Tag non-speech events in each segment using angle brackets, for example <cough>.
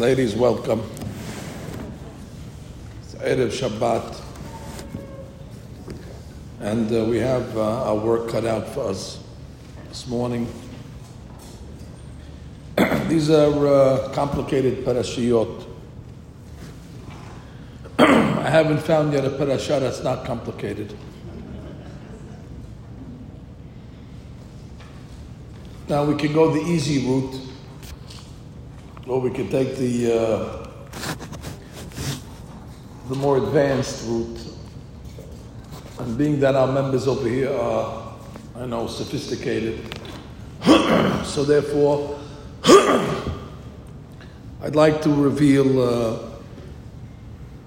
Ladies, welcome. It's Erev Shabbat. And uh, we have uh, our work cut out for us this morning. <clears throat> These are uh, complicated parashiyot. <clears throat> I haven't found yet a parasha that's not complicated. Now we can go the easy route, or we can take the uh, the more advanced route. And being that our members over here are, I know, sophisticated, <coughs> so therefore, <coughs> I'd like to reveal uh,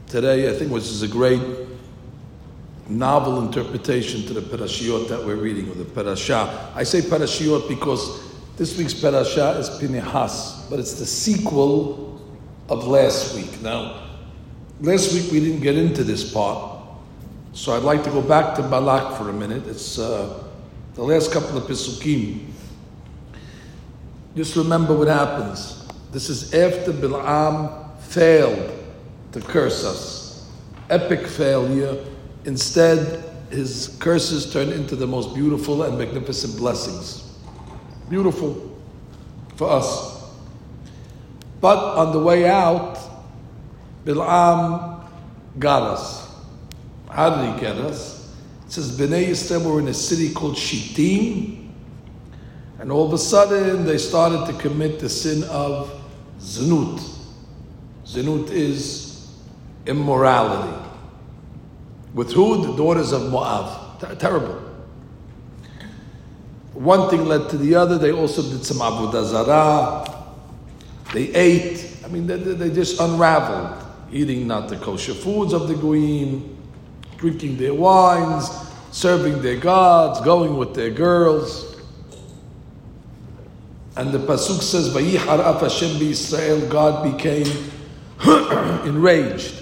today. I think which is a great novel interpretation to the parashiyot that we're reading, or the parasha. I say parashiyot because this week's parasha is Pinehas, but it's the sequel of last week. Now, last week we didn't get into this part, so I'd like to go back to Balak for a minute. It's uh, the last couple of Pesukim. Just remember what happens. This is after Bil'am failed to curse us. Epic failure Instead, his curses turned into the most beautiful and magnificent blessings. Beautiful for us. But on the way out, Bil'am got us. How did he get us? It says Bnei Yisrael were in a city called Shittim, and all of a sudden they started to commit the sin of Znut. Znut is immorality. With who? The daughters of Moab. Terrible. One thing led to the other. They also did some Abu zarah. They ate. I mean, they, they just unraveled, eating not the kosher foods of the goyim, drinking their wines, serving their gods, going with their girls. And the pasuk says, "Vayihar Hashem Israel." God became <clears throat> enraged,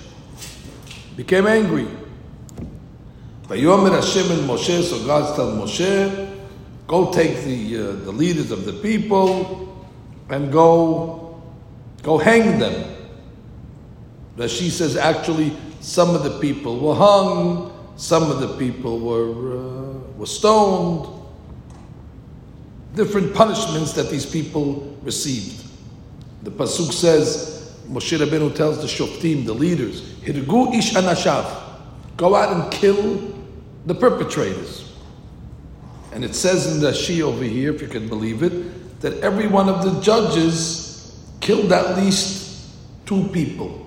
became angry. Vayomer Hashem and Moshe, so God tells Moshe, go take the, uh, the leaders of the people and go, go hang them. Rashi says actually some of the people were hung, some of the people were, uh, were stoned. Different punishments that these people received. The Pasuk says, Moshe Rabbeinu tells the Shoftim, the leaders, Hirgu ish anashav, go out and kill the perpetrators. And it says in the Shi over here, if you can believe it, that every one of the judges killed at least two people.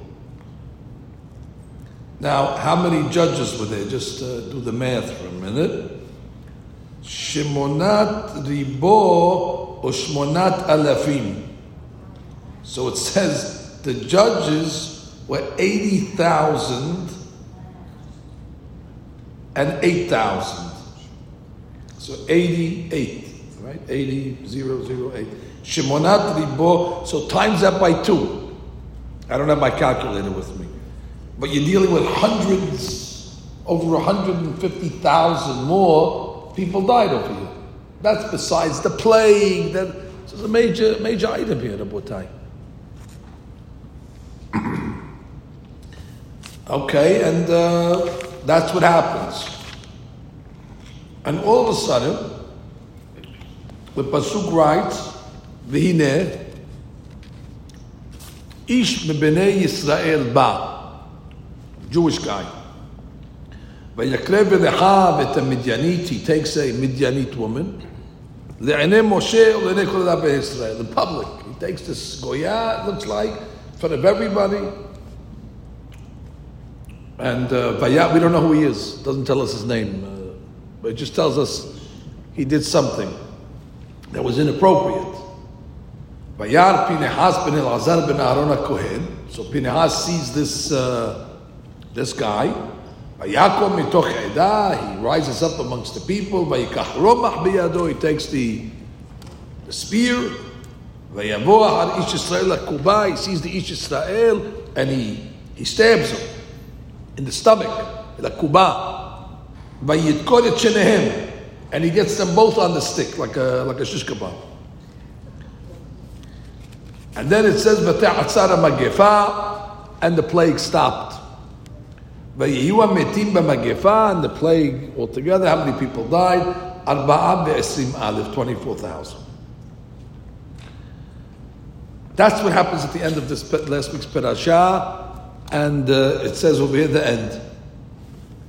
Now, how many judges were there? Just uh, do the math for a minute. Shimonat ribo ushmonat alafim. So it says the judges were 80,000 and 8,000. So 88, right? 80, 0, 8. Shimonat ribo, so times that by two. I don't have my calculator with me. But you're dealing with hundreds, over 150,000 more people died over here. That's besides the plague. That, so it's a major, major item here, the Botai. <coughs> okay, and uh, that's what happens. And all of a sudden, the Pasuk writes, V'hine, Ish mebnei Yisrael ba, Jewish guy. Vayakrev v'lecha v'et Midyanit, he takes a Midyanit woman, Le'ene Moshe u'le'ene kol Israel, in public. He takes this goya, it looks like, in front of everybody, and uh, we don't know who he is. Doesn't tell us his name, uh, but it just tells us he did something that was inappropriate. So Pinehas sees this uh, this guy. He rises up amongst the people. He takes the the spear. He sees the ish Israel and he he stabs him in the stomach, vayitkoret shenehem, and he gets them both on the stick like a like a shish kebab. And then it says, "V'te'atzara magefa," and the plague stopped. V'yihu metim b'magefa, and the plague altogether, how many people died? Arba'a ve'esrim alif, 24,000. That's what happens at the end of this last week's parasha, and uh, it says over here the end.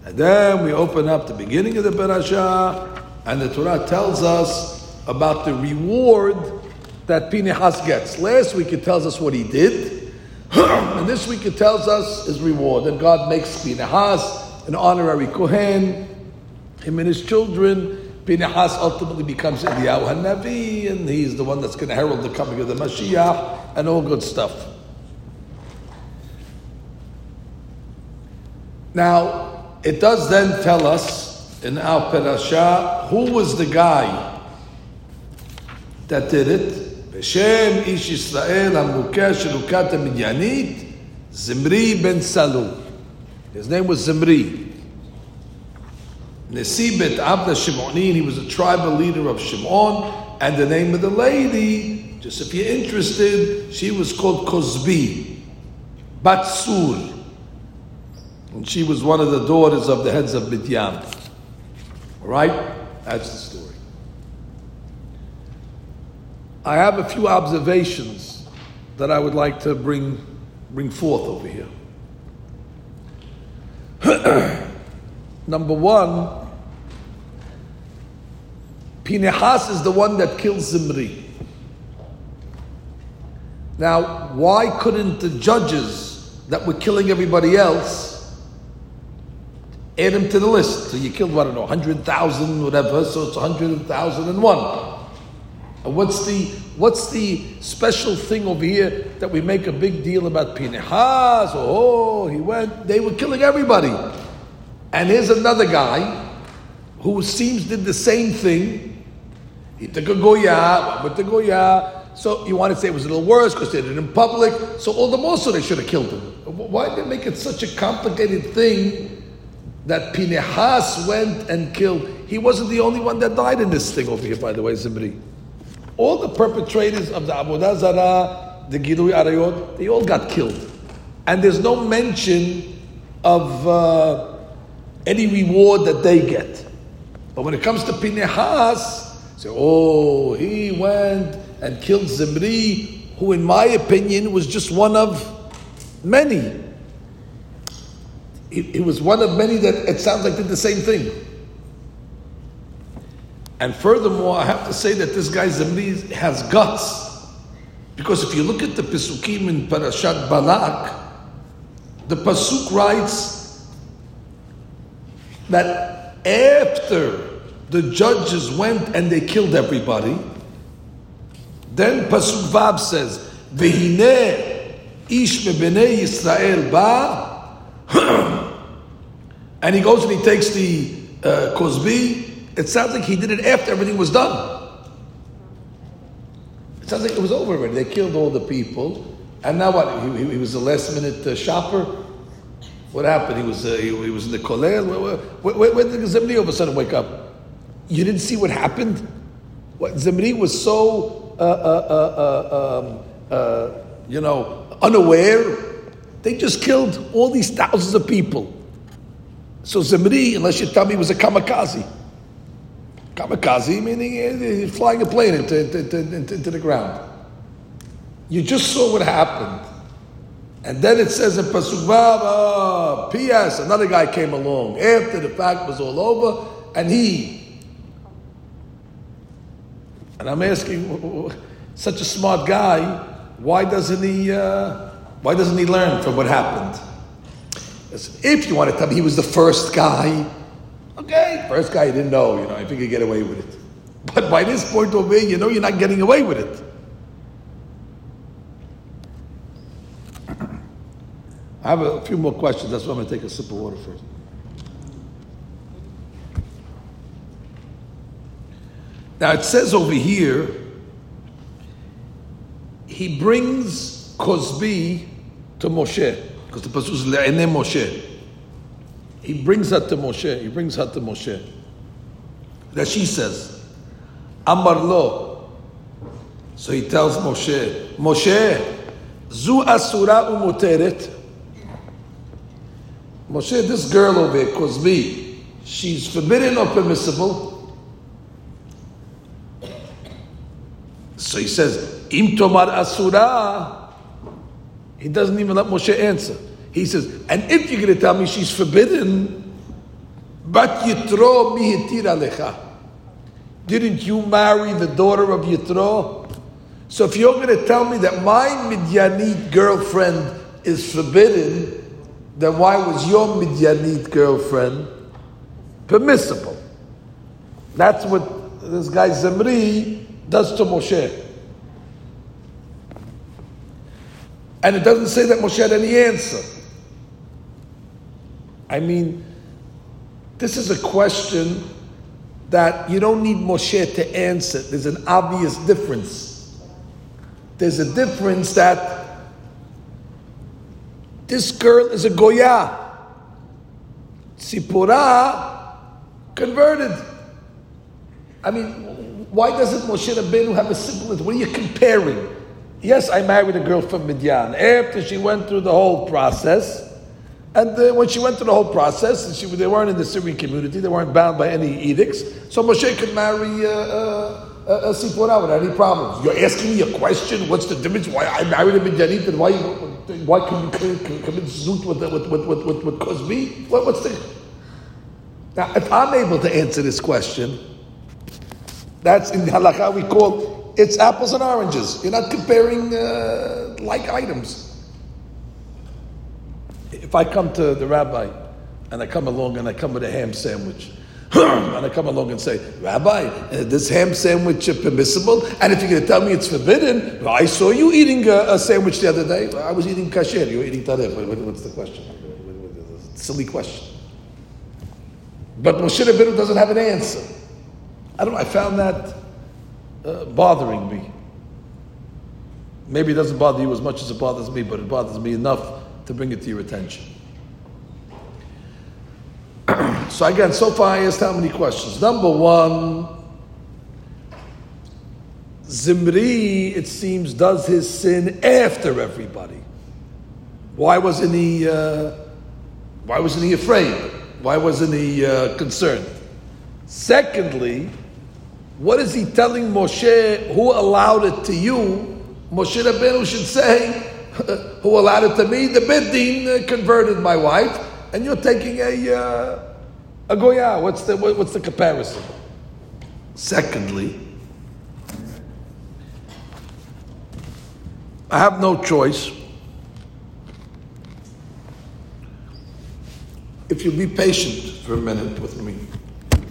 And then we open up the beginning of the parasha, and the Torah tells us about the reward that Pinehas gets. Last week it tells us what he did, <clears throat> and this week it tells us his reward. That God makes Pinehas an honorary Kohen, him and his children. Pinehas ultimately becomes Eliyahu HaNavi, and he's the one that's going to herald the coming of the Mashiach, and all good stuff. Now, it does then tell us in our parasha who was the guy that did it. Beshem Ish Yisrael Hamukeh Shelukat Midyanit Zimri ben Salu. His name was Zimri. Nesibet Abda Shimonin, he was a tribal leader of Shimon, and the name of the lady, just if you're interested, she was called Kozbi, Batsur. And she was one of the daughters of the heads of Midian. All right? That's the story. I have a few observations that I would like to bring, bring forth over here. <clears throat> Number one, Pinehas is the one that kills Zimri. Now, why couldn't the judges that were killing everybody else add him to the list? So you killed, I don't know, 100,000, whatever, so it's 100,001. And what's the, what's the special thing over here that we make a big deal about Pinehas? Oh, he went, they were killing everybody. And here's another guy who seems did the same thing he took a goya, with the goya. So you want to say it was a little worse because they did it in public. So all the more so they should have killed him. Why did they make it such a complicated thing that Pinehas went and killed? He wasn't the only one that died in this thing over here, by the way, Zimri. All the perpetrators of the Avodah Zarah, the Gilui Arayot, they all got killed. And there's no mention of uh, any reward that they get. But when it comes to Pinehas, Say, oh, he went and killed Zimri, who, in my opinion, was just one of many. He, was one of many that it sounds like did the same thing. And furthermore, I have to say that this guy Zimri has guts. Because if you look at the Pesukim in Parashat Balak, the Pasuk writes that after the judges went and they killed everybody. Then Pasuk Vav says, "Vehine ish Yisrael ba," and he goes and he takes the uh. It sounds like he did it after everything was done. It sounds like it was over already. They killed all the people, and now what? He, he, he was a last minute uh, shopper. What happened? He was uh, he, he, was in the kollel. Where, where, where, where did Zimri all of a sudden wake up? You didn't see what happened? What Zimri was so, uh, uh, uh, um, uh, you know, unaware. They just killed all these thousands of people. So Zimri, unless you tell me, was a kamikaze. Kamikaze meaning flying a plane into, into, into, into the ground. You just saw what happened. And then it says in Pasuk uh, P.S. Another guy came along after the fact was all over, and he and I'm asking, such a smart guy, why doesn't he? Uh, why doesn't he learn from what happened? If you want to tell me he was the first guy, okay, first guy you didn't know, you know, if you could get away with it. But by this point oh, of view, you know you're not getting away with it. I have a few more questions. That's why I'm going to take a sip of water first. Now it says over here, he brings Kozbi to Moshe, because the pasuk is Le'ene Moshe. He brings her to Moshe. He brings her to Moshe. That she says, Amar lo, So he tells Moshe, Moshe, zu asura umoteret. Moshe, this girl over here, Kozbi, she's forbidden or permissible? So he says, im tomar asura. He doesn't even let Moshe answer. He says, and if you're going to tell me she's forbidden, but yitro mihitir alecha. Didn't you marry the daughter of Yitro? So if you're going to tell me that my Midianite girlfriend is forbidden, then why was your Midianite girlfriend permissible? That's what this guy Zimri does to Moshe. And it doesn't say that Moshe had any answer. I mean, this is a question that you don't need Moshe to answer. There's an obvious difference. There's a difference that this girl is a Goya. Sipora converted. I mean, why doesn't Moshe Rabbeinu have a simple? What are you comparing? Yes, I married a girl from Midian. After she went through the whole process, and uh, when she went through the whole process, she, they weren't in the Syrian community, they weren't bound by any edicts, so Moshe could marry uh, uh, uh, Sipora without any problems. You're asking me a question, what's the difference? Why I married a Midianite and why, why can you commit zoot with, with, with, with, with, with Kozbi? What, what's the... Now, if I'm able to answer this question, that's in the halakha we call it's apples and oranges. You're not comparing uh, like items. If I come to the rabbi and I come along and I come with a ham sandwich, <clears throat> and I come along and say, Rabbi, is this ham sandwich permissible? And if you're going to tell me it's forbidden, well, I saw you eating a, a, sandwich the other day. I was eating kasher. You were eating taref. What's the question? Silly question. But Moshe Rabbeinu doesn't have an answer. I don't know. I found that uh, bothering me. Maybe it doesn't bother you as much as it bothers me, but it bothers me enough to bring it to your attention. <clears throat> so again, so far I asked how many questions. Number one, Zimri, it seems, does his sin after everybody. Why wasn't he? Uh, why wasn't he afraid? Why wasn't he uh, concerned? Secondly, what is he telling Moshe? Who allowed it to you? Moshe Rabbeinu should say, <laughs> who allowed it to me. The Beddin converted my wife, and you're taking a uh, a goya. What's the what's the comparison? Secondly, I have no choice. If you'll be patient for a minute with me,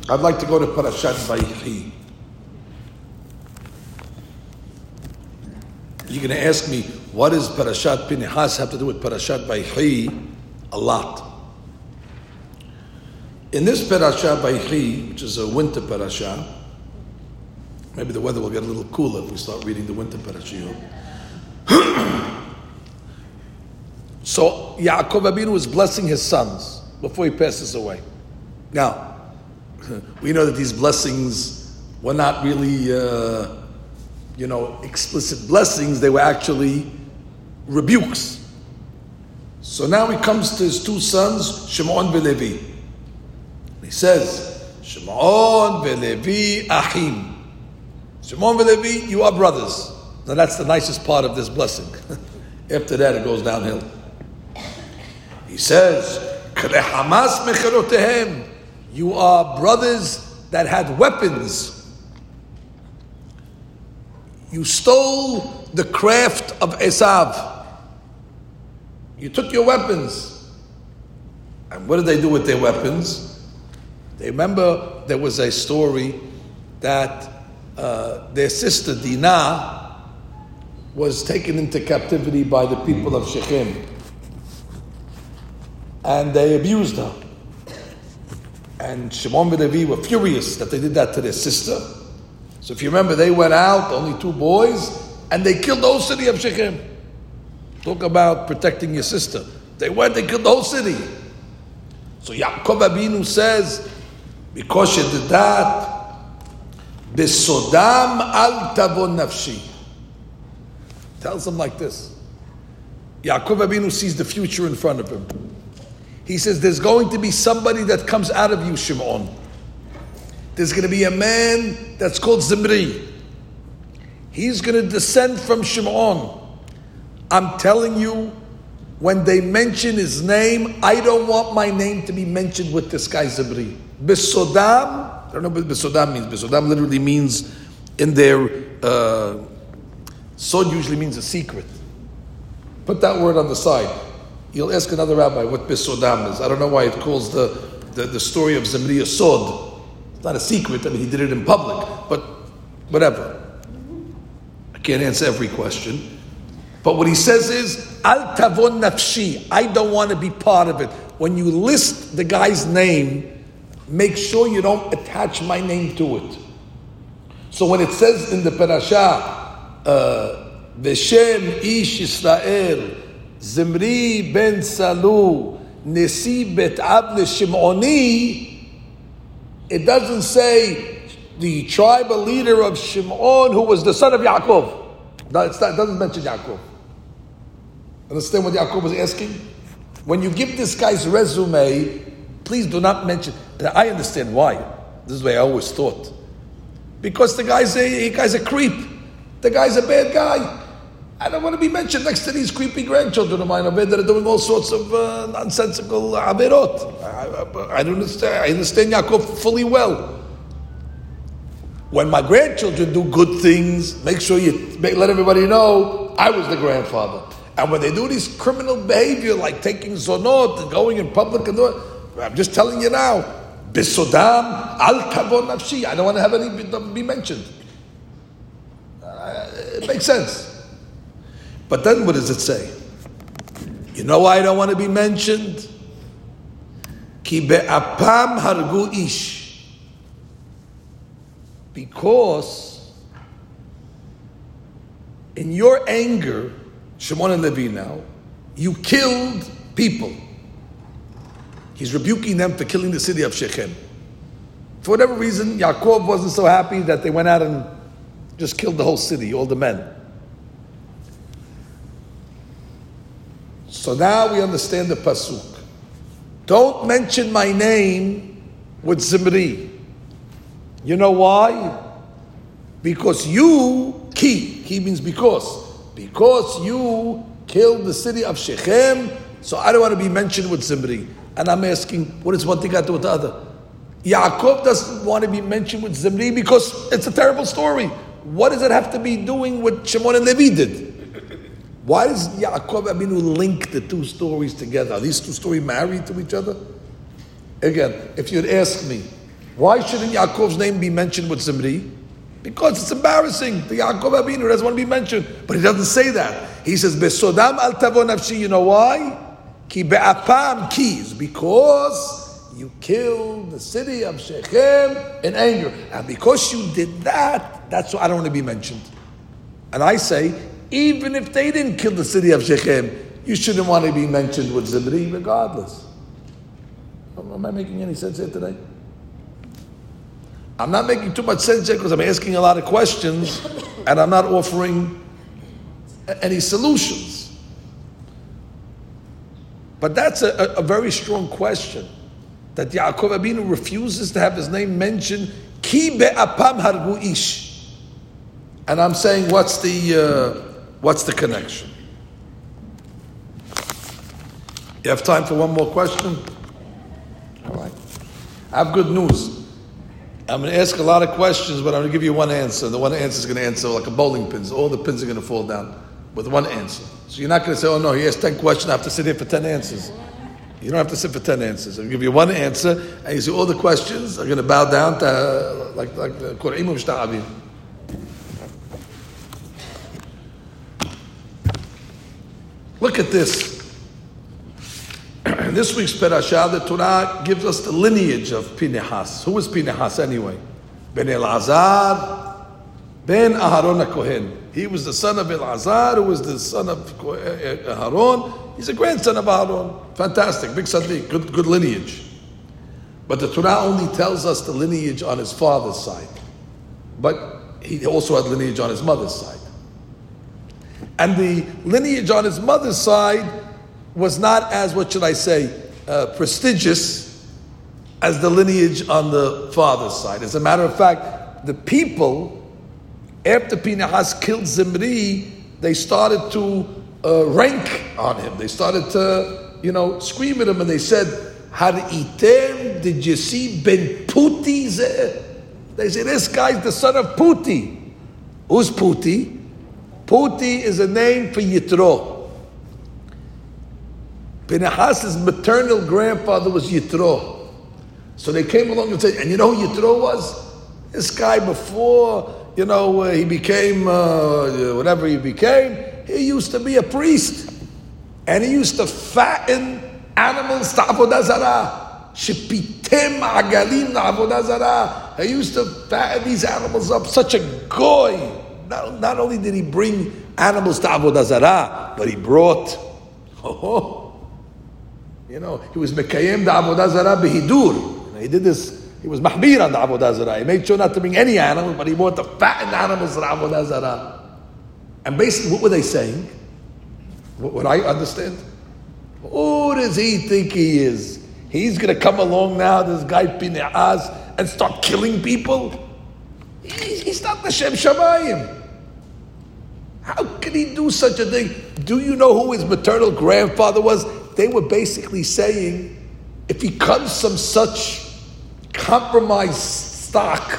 I'd like to go to Parashat Vayichi. You're going to ask me, what does Parashat Pinchas have to do with Parashat Vayichi? A lot. In this Parashat Vayichi, which is a winter parasha, maybe the weather will get a little cooler if we start reading the winter parasha. <coughs> so Yaakov Abinu was blessing his sons before he passes away. Now, <laughs> we know that these blessings were not really. Uh, you know, explicit blessings, they were actually rebukes. So now he comes to his two sons, Shimon and Levi. He says, Shimon and Levi Achim. Shimon and Levi, you are brothers. Now that's the nicest part of this blessing. <laughs> After that, it goes downhill. He says, You are brothers that had weapons you stole the craft of Esav. You took your weapons. And what did they do with their weapons? They remember there was a story that uh, their sister Dinah was taken into captivity by the people of Shechem. And they abused her. And Shimon and Levi were furious that they did that to their sister. So if you remember, they went out, only two boys, and they killed the whole city of Shechem. Talk about protecting your sister. They went, they killed the whole city. So Yaakov Abinu says, because you did that, besodam al tavon nafshi. tells him like this. Yaakov Abinu sees the future in front of him. He says, There's going to be somebody that comes out of you, Shimon. There's going to be a man that's called Zimri. He's going to descend from Shimon. I'm telling you, when they mention his name, I don't want my name to be mentioned with this guy Zimri. Besodam, I don't know what Besodam means. Besodam literally means in their, uh, sod usually means a secret. Put that word on the side. You'll ask another rabbi what Besodam is. I don't know why it calls the, the, the story of Zimri a sod. It's not a secret. I mean, he did it in public, but whatever. I can't answer every question. But what he says is, Al tavon nafshi. I don't want to be part of it. When you list the guy's name, make sure you don't attach my name to it. So when it says in the parasha, uh, Veshem Ish Israel, Zimri ben Salu, Nesi bet Ab Shimoni, it doesn't say the tribal leader of Shimon who was the son of Yaakov. That it doesn't mention Yaakov. Understand what Yaakov was asking? When you give this guy's resume, please do not mention. I understand why. This is the way I always thought. Because the guy's a, the guy's a creep. The guy's a bad guy. I don't want to be mentioned next to these creepy grandchildren of mine that are doing all sorts of uh, nonsensical averot. I, I, I, don't understand. I understand Yaakov fully well. When my grandchildren do good things, make sure you make, let everybody know I was the grandfather. And when they do these criminal behavior like taking zonot and going in public and doing, I'm just telling you now, bisodam al kavon nafshi. I don't want to have any be mentioned. Uh, it makes sense. But then what does it say? You know why I don't want to be mentioned? Ki be'apam hargu ish. Because in your anger, Shimon and Levi now, you killed people. He's rebuking them for killing the city of Shechem. For whatever reason, Yaakov wasn't so happy that they went out and just killed the whole city, all the men. So now we understand the pasuk. Don't mention my name with Zimri. You know why? Because you, ki, ki means because. Because you killed the city of Shechem, so I don't want to be mentioned with Zimri. And I'm asking, what is one thing to do with the other? Yaakov doesn't want to be mentioned with Zimri because it's a terrible story. What does it have to be doing with Shimon and Levi did? Why does Yaakov Abinu link the two stories together? Are these two stories married to each other? Again, if you'd ask me, why shouldn't Yaakov's name be mentioned with Zimri? Because it's embarrassing. The Yaakov Abinu doesn't want to be mentioned. But he doesn't say that. He says, Besodam al nafshi. You know why? Ki be'apam keys. Because you killed the city of Shechem in anger. And because you did that, that's why I don't want to be mentioned. And I say, even if they didn't kill the city of Shechem, you shouldn't want to be mentioned with Zimri regardless. Am I making any sense here today? I'm not making too much sense here because I'm asking a lot of questions and I'm not offering any solutions. But that's a, a, very strong question that Yaakov Abinu refuses to have his name mentioned. Ki be'apam hargu ish. And I'm saying, what's the uh, What's the connection? You have time for one more question? All right. I have good news. I'm going to ask a lot of questions, but I'm going to give you one answer. The one answer is going to answer like a bowling pin. All the pins are going to fall down with one answer. So you're not going to say, oh no, he asked 10 questions, I have to sit here for 10 answers. You don't have to sit for 10 answers. I'll give you one answer, and you see all the questions are going to bow down to uh, like, like the Qur'im Look at this. <clears throat> This week's parasha, the Torah gives us the lineage of Pinehas. Who is Pinehas anyway? Ben Elazar, Ben Aharon Kohen. He was the son of Elazar, who was the son of eh, eh, Aharon. He's a grandson of Aharon. Fantastic, big sadiq, good, good lineage. But the Torah only tells us the lineage on his father's side. But he also had lineage on his mother's side. And the lineage on his mother's side was not as, what should I say, uh, prestigious as the lineage on the father's side. As a matter of fact, the people, after Pinehas killed Zimri, they started to uh, rank on him. They started to, you know, scream at him and they said, Har item, did you see Ben Puti? They say, this guy's the son of Puti. Who's Puti? Puti is a name for Yitro. Pinehas' maternal grandfather was Yitro. So they came along and said, and you know who Yitro was? This guy before, you know, uh, he became uh, whatever he became, he used to be a priest. And he used to fatten animals to Avodah Zarah. Agalim Zarah. He used to fatten these animals up. Such a goy. Not, not only did he bring animals to Avodah Zarah, but he brought, <laughs> oh, oh, you know, he was Mekayem the Avodah Zarah behidur. He did this, he was mahbir on the Avodah Zarah. He made sure not to bring any animals, but he brought the fattened animals to Avodah. And basically, what were they saying? What, what I understand? Who does he think he is? He's going to come along now, this guy Pinehas, and start killing people? He's not the Shem Shamayim. How could he do such a thing? Do you know who his maternal grandfather was? They were basically saying, if he comes from such compromised stock,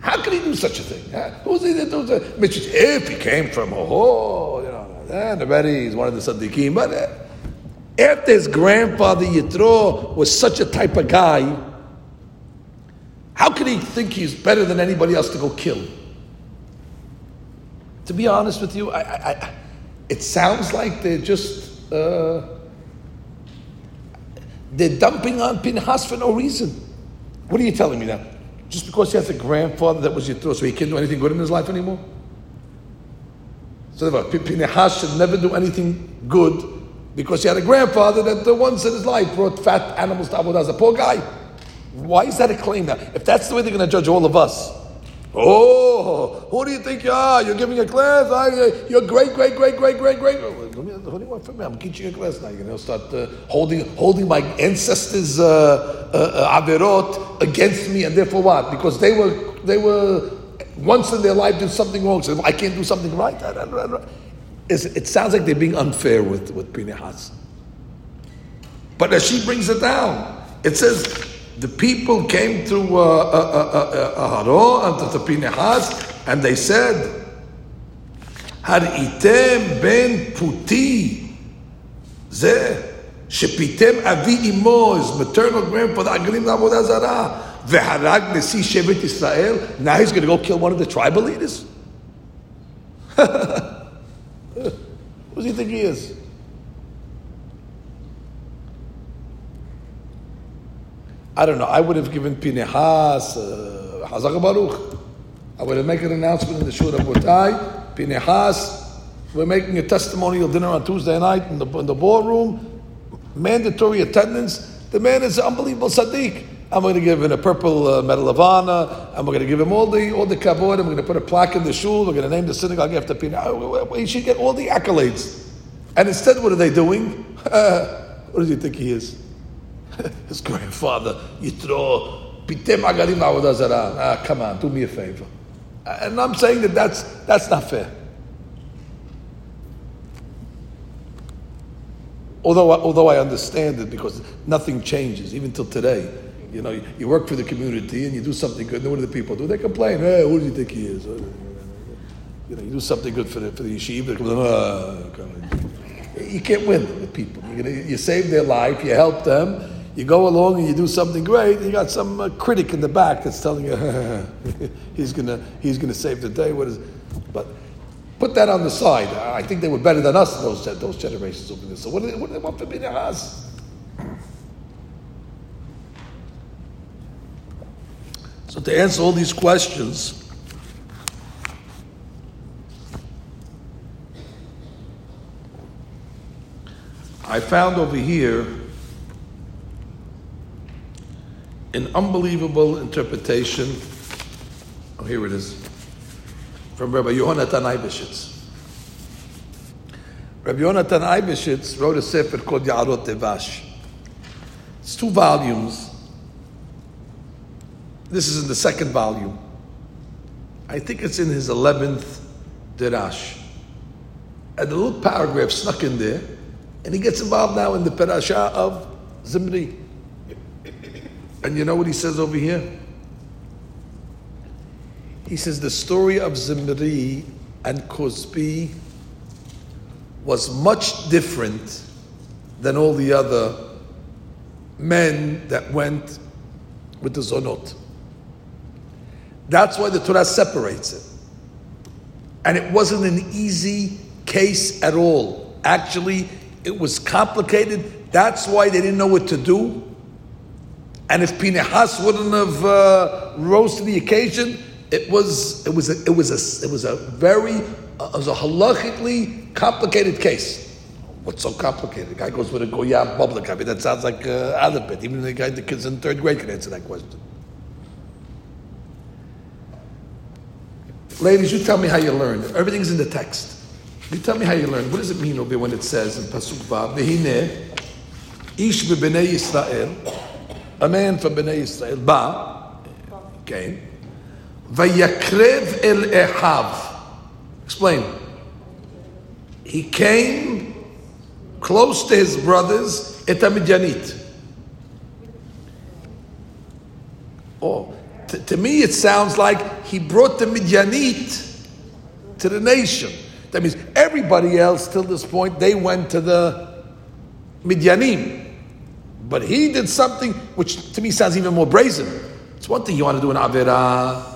how could he do such a thing? Who's he that does it? If he came from a oh, you know, then already he's one of the Sadiqim. But uh, after his grandfather Yitro was such a type of guy, how could he think he's better than anybody else to go kill? To be honest with you, I, I, I, it sounds like they're just uh, they're dumping on Pinhas for no reason. What are you telling me now? Just because he has a grandfather that was your Yitro, so he can't do anything good in his life anymore? So Pinhas should never do anything good because he had a grandfather that once in his life brought fat animals to Abu A poor guy. Why is that a claim now? If that's the way they're going to judge all of us, oh, who do you think you are? You're giving a class? I, you're great, great, great, great, great, great. What do you want from me? I'm teaching a class now. Going to start uh, holding, holding my ancestors' uh, uh, uh, averot against me, and therefore what? Because they were, they were once in their life did something wrong. So I can't do something right. It sounds like they're being unfair with with Pinehas. But as she brings it down, it says the people came to uh, uh, uh, Aharo and to Pinehas, and they said, Har item ben puti ze shepitem avi his maternal grandfather, aglim la'avodah zarah, ve'harag nesi shevet Israel. Now he's going to go kill one of the tribal leaders. Who does he think he is? I don't know. I would have given Pinehas, uh, Baruch. I would have made an announcement in the Shur of Botai. Pinehas, we're making a testimonial dinner on Tuesday night in the, in the ballroom. Mandatory attendance. The man is an unbelievable Sadiq. I'm going to give him a purple uh, medal of honor. I'm going to give him all the all the kavod. I'm going to put a plaque in the shul. We're going to name the synagogue after Pinehas. He should get all the accolades. And instead, what are they doing? <laughs> what does he think he is? <laughs> his grandfather, Yitro, Pitem Agarim Avodah Ah, come on, do me a favor. And I'm saying that that's, that's not fair. Although, although I understand it because nothing changes, even till today. You know, you work for the community and you do something good. And what do the people do? They complain. Hey, who do you think he is? You know, you do something good for the, for the yeshiva. You can't win with people. You, you save their life. You help them you go along and you do something great, you got some uh, critic in the back that's telling you <laughs> he's gonna he's gonna save the day. What is? But put that on the side. I think they were better than us those those generations over there. So what do they, what do they want from us? So to answer all these questions. I found over here an unbelievable interpretation. Oh, here it is. From Rabbi Yohanatan Eibeshitz. Rabbi Yonatan Eibeshitz wrote a sefer called Ya'arot Devash. It's two volumes. This is in the second volume. I think it's in his 11th Dirash. And a little paragraph snuck in there, and he gets involved now in the parasha of Zimri. And you know what he says over here? He says the story of Zimri and Cozbi was much different than all the other men that went with the Zonot. That's why the Torah separates it. And it wasn't an easy case at all. Actually, it was complicated. That's why they didn't know what to do. And if Pinehas wouldn't have uh, rose to the occasion, it was it was a, it was a it was a very uh, it was a halachically complicated case. What's so complicated? The guy goes with a goyam public. I mean, that sounds like uh, alphabet. Even the guy, the kids in third grade can answer that question. Ladies, you tell me how you learned. Everything's in the text. You tell me how you learned. What does it mean over when it says in Pasuk Vav, ish Yisrael, a man from Bnei Yisrael, ba, came, vayakrev el ehav. Explain. He came close to his brothers, et Oh, to, to me it sounds like he brought the Midyanit to the nation. That means everybody else till this point, they went to the Midyanim. But he did something which to me sounds even more brazen. It's one thing you want to do an Avirah.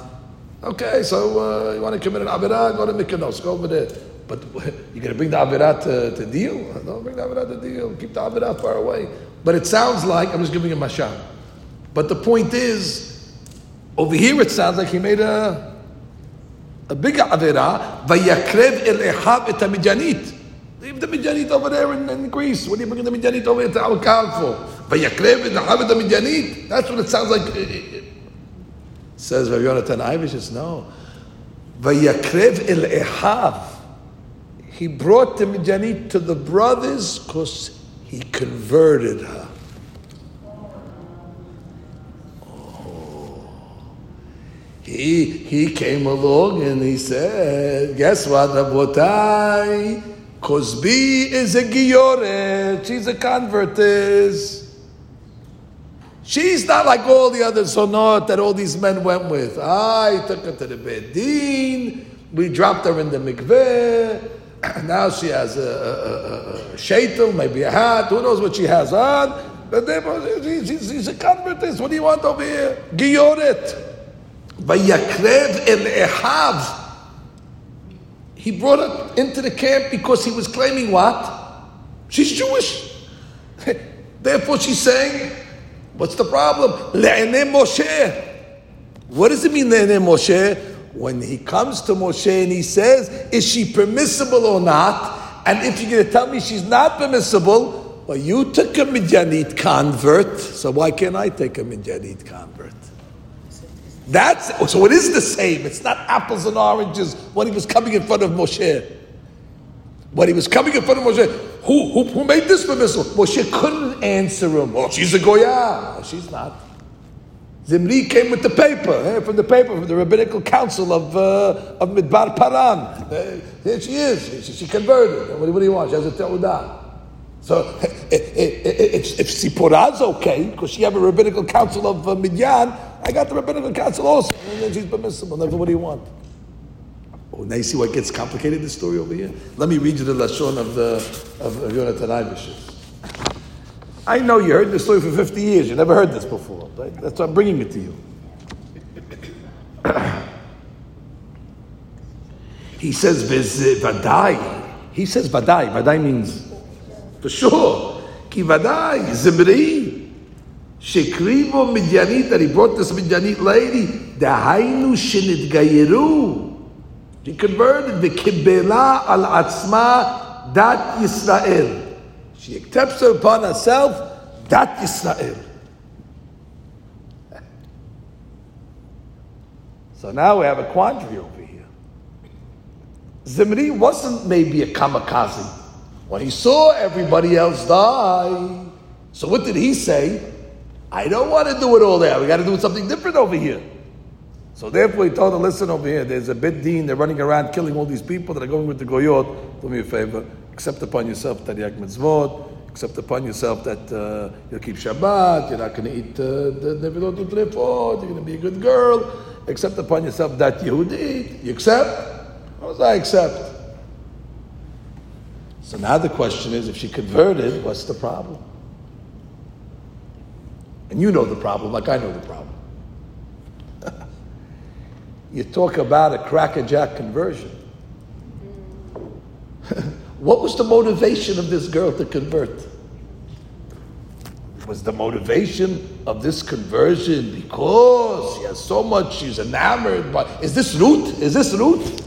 Okay, so uh, you want to commit an Avirah, go to Mykonos, go over there. But <laughs> you're going to bring the Avirah to, to deal? Don't bring the Avirah to deal. Keep the Avirah far away. But it sounds like, I'm just giving a mashal. But the point is, over here it sounds like he made a, a big Avirah. Vayakrev el Ehab. Leave the Midyanit over there in, in, Greece. What are you bringing the Midyanit over here to our for? Vayakrev Ehab et Midyanit. That's what it sounds like. Says Rav Yonatan Eibeshitz, no. Vayakrev el Ehab he brought the Midianite to the brothers because he converted her. Oh. He, he came along and he said, Guess what, Rabotai? Cozbi is a Giyoret. She's a convertess. She's not like all the other sonot that all these men went with. I took her to the Bedin. We dropped her in the mikveh. <clears throat> now she has a, a, a, a maybe a hat, who knows what she has on. But she, she's a convertist. What do you want over here? Giyoret. Vayakrev el Ehav. He brought her into the camp because he was claiming what? She's Jewish. <laughs> Therefore, she's saying, what's the problem? Le'ene Moshe. What does it mean, Le'ene Moshe? when he comes to Moshe and he says, Is she permissible or not? And if you're going to tell me she's not permissible, well, you took a Midianite convert, so why can't I take a Midianite convert? That's so it is the same. It's not apples and oranges when he was coming in front of Moshe. When he was coming in front of Moshe, who, who, who made this permissible? Moshe couldn't answer him. Oh, she's a Goya. No, she's not. Zimri came with the paper, eh, from the paper, from the rabbinical council of, uh, of Midbar Paran. Uh, here she is. She, she converted. What, what, do you want? She has a Teudah. So if, if Sipporah's okay, because she have a rabbinical council of uh, Midyan, I got the rabbinical council also. And then she's permissible. Never, what do you want? Oh, now you see what gets complicated, the story over here? Let me read you the Lashon of, the, of, of Yonatan Eibeshitz. I know you heard this story for 50 years. You never heard this before. Right? That's why I'm bringing it to you. <coughs> he says, uh, Vadai. He says Vadai. Vadai means for sure. Ki Vadai, Zimri. Shekrivo Midyanit, that he brought this Midyanit lady. Dahainu Shinit Gayeru. She converted the Kibela al Atzma Dat Yisrael. She accepts her upon herself that Israel. <laughs> So now we have a quandary over here. Zimri wasn't maybe a kamikaze. When he saw everybody else die, so what did he say? I don't want to do it all there. We got to do something different over here. So therefore, he told her, listen over here, there's a beit din, they're running around killing all these people that are going with the goyot. Do me a favor, accept upon yourself taryag mitzvot, accept upon yourself that uh, you'll keep Shabbat, you're not going to eat uh, the nevilot utrefot, you're going to be a good girl. Accept upon yourself that Yehudi. You accept? How does I accept? So now the question is, if she converted, what's the problem? And you know the problem, like I know the problem. <laughs> you talk about a crackerjack conversion. <laughs> what was the motivation of this girl to convert? was the motivation of this conversion because she has so much, she's enamored by. Is this Ruth? Is this Ruth?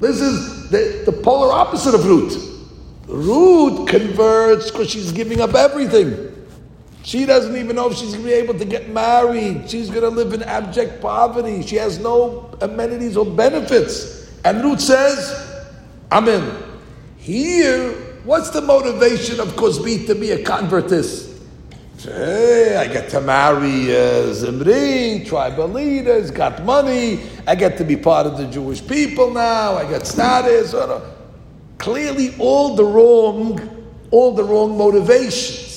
This is the, the polar opposite of Ruth. Ruth converts because she's giving up everything. She doesn't even know if she's going to be able to get married. She's going to live in abject poverty. She has no amenities or benefits. And Ruth says, Amen. Here, What's the motivation of Kozbi to be a convertist? Hey, I get to marry uh, Zimri, tribal leaders, got money. I get to be part of the Jewish people now. I get status. Clearly, all the wrong, all the wrong motivations.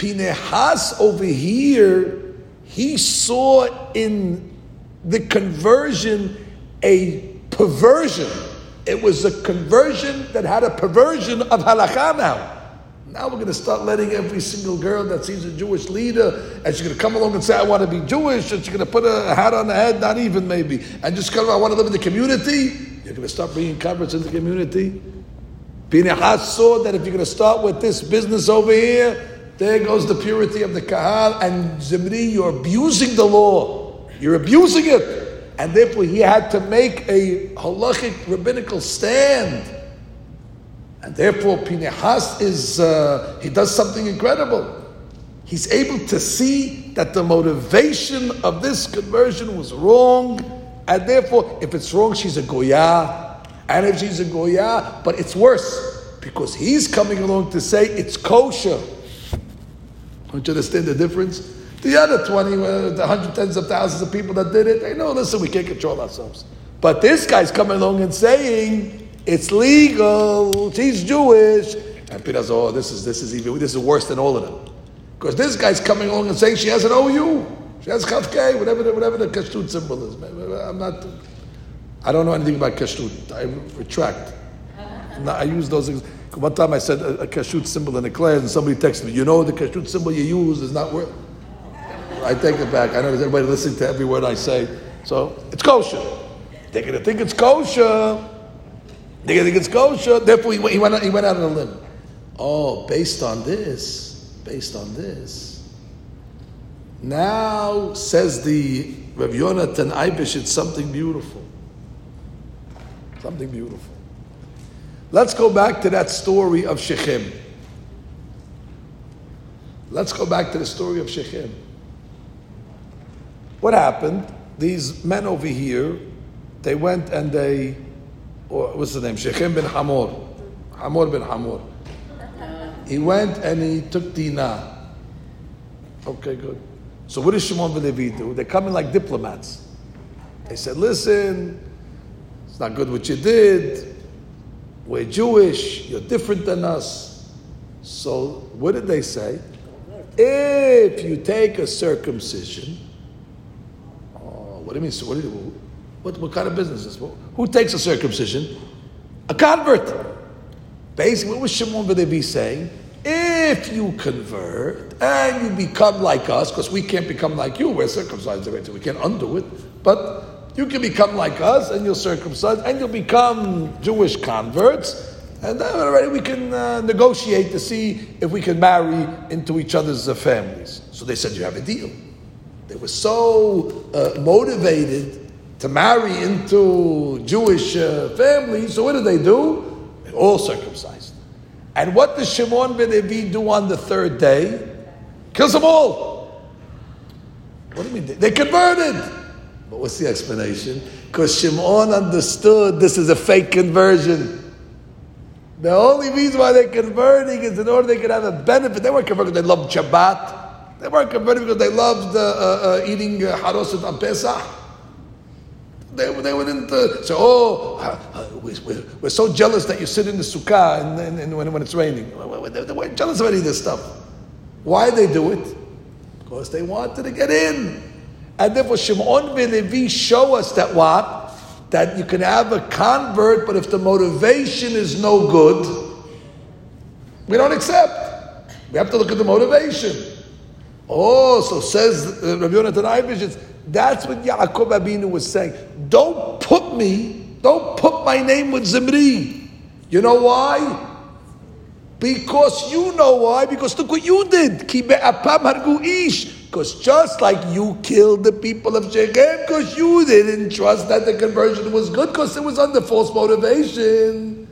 Pinehas over here, he saw in the conversion a perversion it was a conversion that had a perversion of halakha now. Now we're going to start letting every single girl that sees a Jewish leader, and she's going to come along and say, I want to be Jewish, and she's going to put a hat on the head, not even maybe, and just come, I want to live in the community. You're going to start bringing converts in the community. Pinehas saw that if you're going to start with this business over here, there goes the purity of the Kahal, and Zimri, you're abusing the law. You're abusing it and therefore he had to make a halachic rabbinical stand. And therefore Pinehas is, uh, he does something incredible. He's able to see that the motivation of this conversion was wrong, and therefore, if it's wrong, she's a goya, and if she's a goya, but it's worse because he's coming along to say it's kosher. Don't you understand the difference? The other 20, uh, the hundred tens of thousands of people that did it, they know, listen, we can't control ourselves. But this guy's coming along and saying, it's legal, he's Jewish. And Peter says, oh, this is, this is even, this is worse than all of them. Because this guy's coming along and saying she has an OU. She has Kof-K, whatever the, whatever the kashrut symbol is. I'm not, I don't know anything about kashrut. I retract. I use those. One time I said a, a kashrut symbol in a class, and somebody texted me, you know the kashrut symbol you use is not worth I take it back. I know there's everybody listening to every word I say. So it's kosher. They're to think it's kosher. They're to think it's kosher. Therefore, he went, out, he went out on a limb. Oh, based on this, based on this. Now, says the Rav Yonatan Eibeshitz, it's something beautiful. Something beautiful. Let's go back to that story of Shechem. Let's go back to the story of Shechem. What happened? These men over here, they went and they, or what's the name? Shechem bin Hamor. Hamor bin Hamor. He went and he took Dinah. Okay, good. So what does Shimon ben Levi do? They come in like diplomats. They said, listen, it's not good what you did. We're Jewish. You're different than us. So what did they say? If you take a circumcision, oh, what do you mean? So what, do you, what, what kind of business is this? Who takes a circumcision? A convert. Basically, what was Shimon be saying? If you convert and you become like us, because we can't become like you, we're circumcised we can't undo it. But you can become like us and you'll circumcise and you'll become Jewish converts. And then already we can uh, negotiate to see if we can marry into each other's uh, families. So they said, You have a deal. They were so uh, motivated to marry into Jewish uh, families. So what did they do? They all circumcised. And what does Shimon ben Levi do on the third day? Kills them all. What do you mean? They converted. But what's the explanation? Because Shimon understood this is a fake conversion. The only reason why they're converting is in order they could have a benefit. They weren't converting because they loved Shabbat. They weren't converting because they loved uh, uh, uh, eating uh, haroset on Pesach. They, they wouldn't uh, say, oh, uh, uh, we, we're, we're, so jealous that you sit in the sukkah and, and, and when, when it's raining. They weren't jealous of any of this stuff. Why they do it? Because they wanted to get in. And therefore, Shimon Levi show us that what? That you can have a convert, but if the motivation is no good, we don't accept. We have to look at the motivation. Oh, so says uh, Rabbi Yonatan Eibeshitz, that's what Yaakov Abinu was saying. Don't put me, don't put my name with Zimri. You know why? Because you know why? Because look what you did. Because just like you killed the people of Shechem, because you didn't trust that the conversion was good, because it was under false motivation.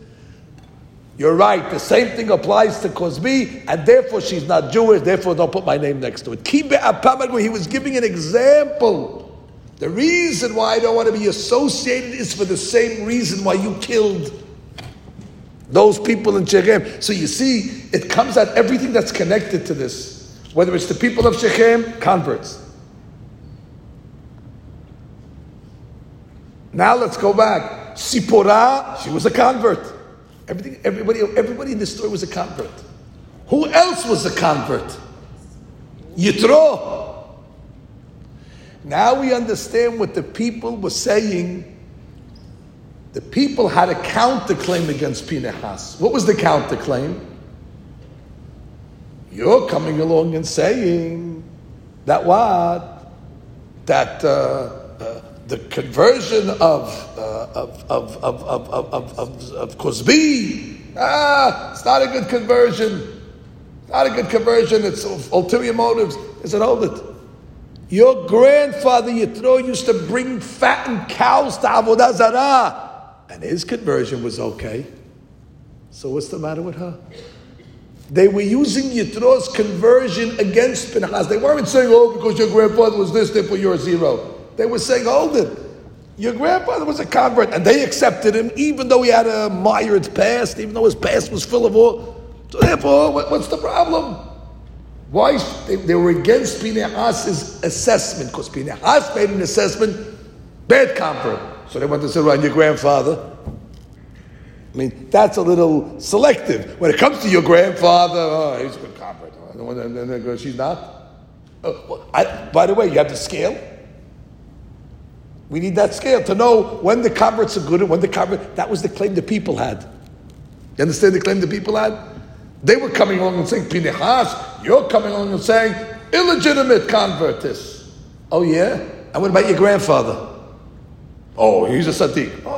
You're right. The same thing applies to Kozbi, and therefore she's not Jewish. Therefore, don't put my name next to it. He was giving an example. The reason why I don't want to be associated is for the same reason why you killed those people in Shechem. So you see, it comes out everything that's connected to this. Whether it's the people of Shechem, converts. Now let's go back. Sipporah, she was a convert. Everything, everybody, everybody in the story was a convert. Who else was a convert? Yitro. Now we understand what the people were saying. The people had a counterclaim against Pinehas. What was the counterclaim? You're coming along and saying that what? That uh, uh, the conversion of, uh, of, of, of, of, of, of, of Kozbi, ah, it's not a good conversion. not a good conversion. It's ulterior motives. He said, hold it. Your grandfather Yitro used to bring fattened cows to Avodah Zarah, and his conversion was okay. So what's the matter with her? They were using Yitro's conversion against Pinchas. They weren't saying, oh, because your grandfather was this, therefore you're a zero. They were saying, hold it. Your grandfather was a convert, and they accepted him, even though he had a mired past, even though his past was full of all. So therefore, what's the problem? Why they, they were against Pinehas's assessment? Because Pinehas made an assessment, bad convert. So they went to sit around your grandfather. I mean, that's a little selective. When it comes to your grandfather, oh, he's a good convert. She's not. Oh, well, I, by the way, you have the scale. We need that scale to know when the converts are good and when the convert. That was the claim the people had. You understand the claim the people had? They were coming along and saying, Pinehas, you're coming along and saying, illegitimate convertess. Oh, yeah? And what about your grandfather? Oh, he's a Sadiq. Oh.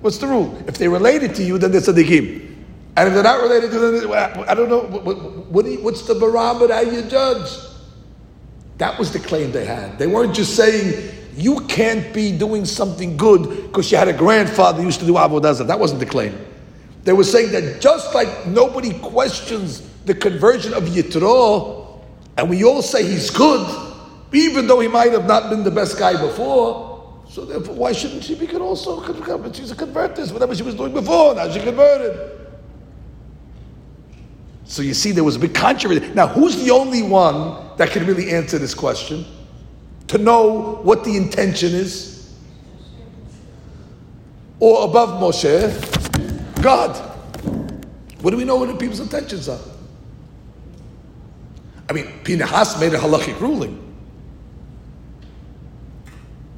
What's the rule? If they're related to you, then they're Sadiqim. And if they're not related to them, I don't know. What, what's the barometer how you judge? That was the claim they had. They weren't just saying, you can't be doing something good because you had a grandfather who used to do avodah That wasn't the claim. They were saying that just like nobody questions the conversion of Yitro, and we all say he's good, even though he might have not been the best guy before. So therefore, why shouldn't she be also converted? She's a convertist, whatever she was doing before, now she converted. So you see, there was a big controversy. Now, who's the only one that can really answer this question? to know what the intention is? Or above Moshe, God. What do we know what the people's intentions are? I mean, Pinehas made a halachic ruling.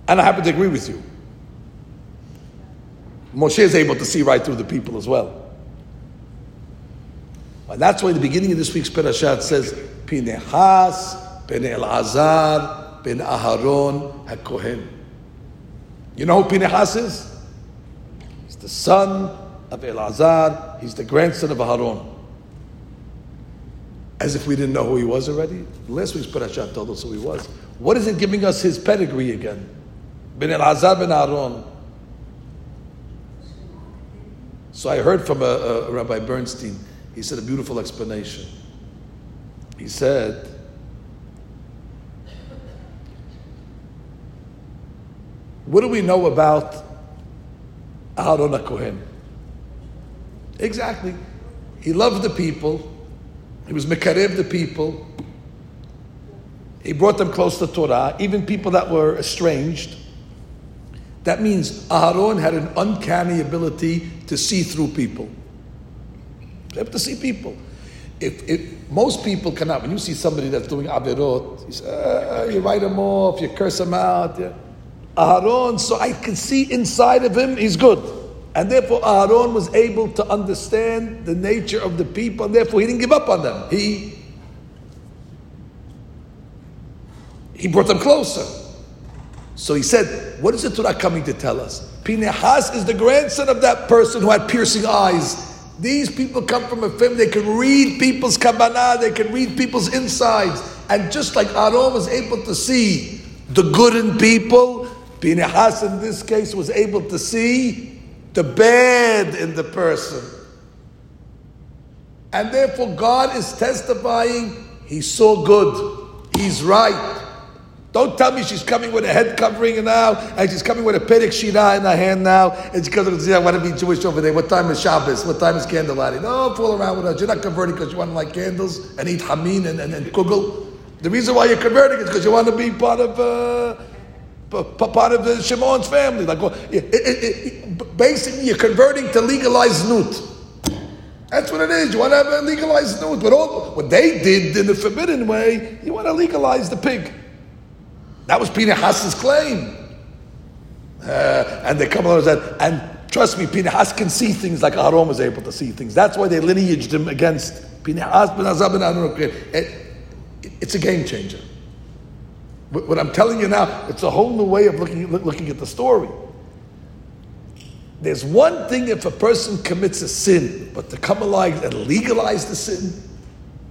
And I happen to agree with you. Moshe is able to see right through the people as well. And that's why in the beginning of this week's parashat says, Pinehas, Ben Elazar, ben Aharon HaKohen. You know who Pinehas is? He's the son of Elazar. He's the grandson of Aharon. As if we didn't know who he was already. Last week's parashat told us who he was. What is it giving us his pedigree again? Ben Elazar ben Aharon. So I heard from a, a Rabbi Bernstein. He said a beautiful explanation. He said What do we know about Aaron Kohen? Exactly. He loved the people. He was Mekarev the people. He brought them close to Torah, even people that were estranged. That means Aharon had an uncanny ability to see through people. You have to see people. If, if most people cannot, when you see somebody that's doing averot, you, say, uh, you write him off, you curse him out. Yeah. Aharon, so I can see inside of him, he's good. And therefore, Aharon was able to understand the nature of the people, and therefore, he didn't give up on them. He he brought them closer. So he said, What is the Torah coming to tell us? Pinehas is the grandson of that person who had piercing eyes. These people come from a family, they can read people's kabbalah, they can read people's insides. And just like Aaron was able to see the good in people, Pinehas in this case was able to see the bad in the person. And therefore, God is testifying, He saw good, He's right. Don't tell me she's coming with a head covering now, and she's coming with a perek shira in her hand now, comes to I want to be Jewish over there. What time is Shabbos? What time is candlelighting? No, fool around with us. You're not converting because you want to light candles and eat hamin and, and, and kugel. The reason why you're converting is because you want to be part of uh, part of the Shimon's family. Like, it, it, it, basically, you're converting to legalize nut. That's what it is. You want to have a legalized nut. But all what they did in the forbidden way, you want to legalize the pig. That was Pinehas's claim. Uh, and they come along and said, and trust me, Pinehas can see things like Aaron was able to see things. That's why they lineaged him against Pinehas ben Azab ben it's a game changer. What I'm telling you now, it's a whole new way of looking, looking at the story. There's one thing if a person commits a sin, but to come alive and legalize the sin,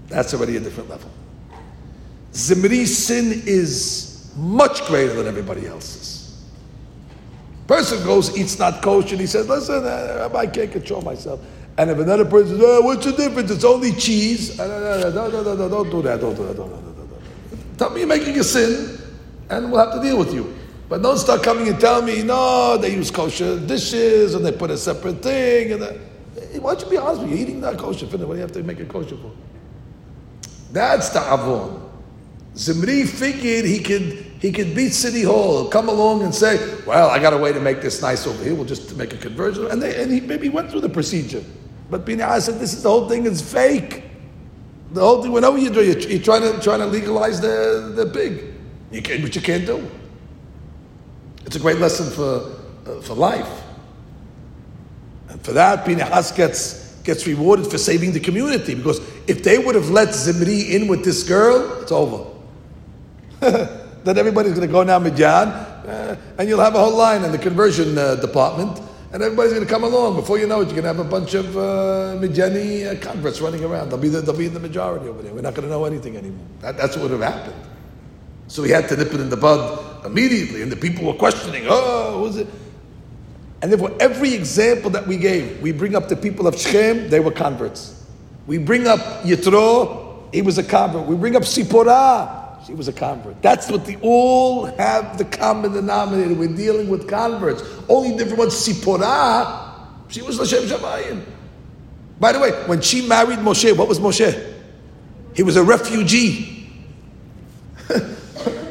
that's already a different level. Zimri's sin is much greater than everybody else's. Person goes, eats not kosher, and he says, listen, uh, I can't control myself. And if another person says, oh, what's the difference? It's only cheese. Uh, no, no, no, no, no, don't do that, don't do that, don't, do that, don't, do that. Tell me you're making a sin, and we'll have to deal with you. But don't start coming and tell me, no, they use kosher dishes, and they put a separate thing. And that. Why don't you be honest with you? You're eating that kosher. What do you have to make it kosher for? That's the avon. Zimri figured he could he could beat City Hall, come along and say, "Well, I got a way to make this nice over here. We'll just make a conversion." And, they, and he maybe went through the procedure, but Binah said, "This is the whole thing is fake. The whole thing. Whenever you do, you're, you're trying to trying to legalize the the pig. You can, but you can't do. It's a great lesson for uh, for life. And for that, Pinehas gets gets rewarded for saving the community because if they would have let Zimri in with this girl, it's over. <laughs> then everybody's going to go now Midyan, uh, and you'll have a whole line in the conversion uh, department, and everybody's going to come along. Before you know it, you're going to have a bunch of uh, uh, converts running around. They'll be, the, they'll be in the majority over there. We're not going to know anything anymore. That, that's what would have happened. So he had to nip it in the bud immediately, and the people were questioning, oh, was it? And therefore, every example that we gave, we bring up the people of Shechem, they were converts. We bring up Yitro, he was a convert. We bring up Sipporah, she was a convert. That's what they all have the common denominator. We're dealing with converts. Only different one, Sipporah, she was Lashem Shamayim. By the way, when she married Moshe, what was Moshe? He was a refugee. <laughs>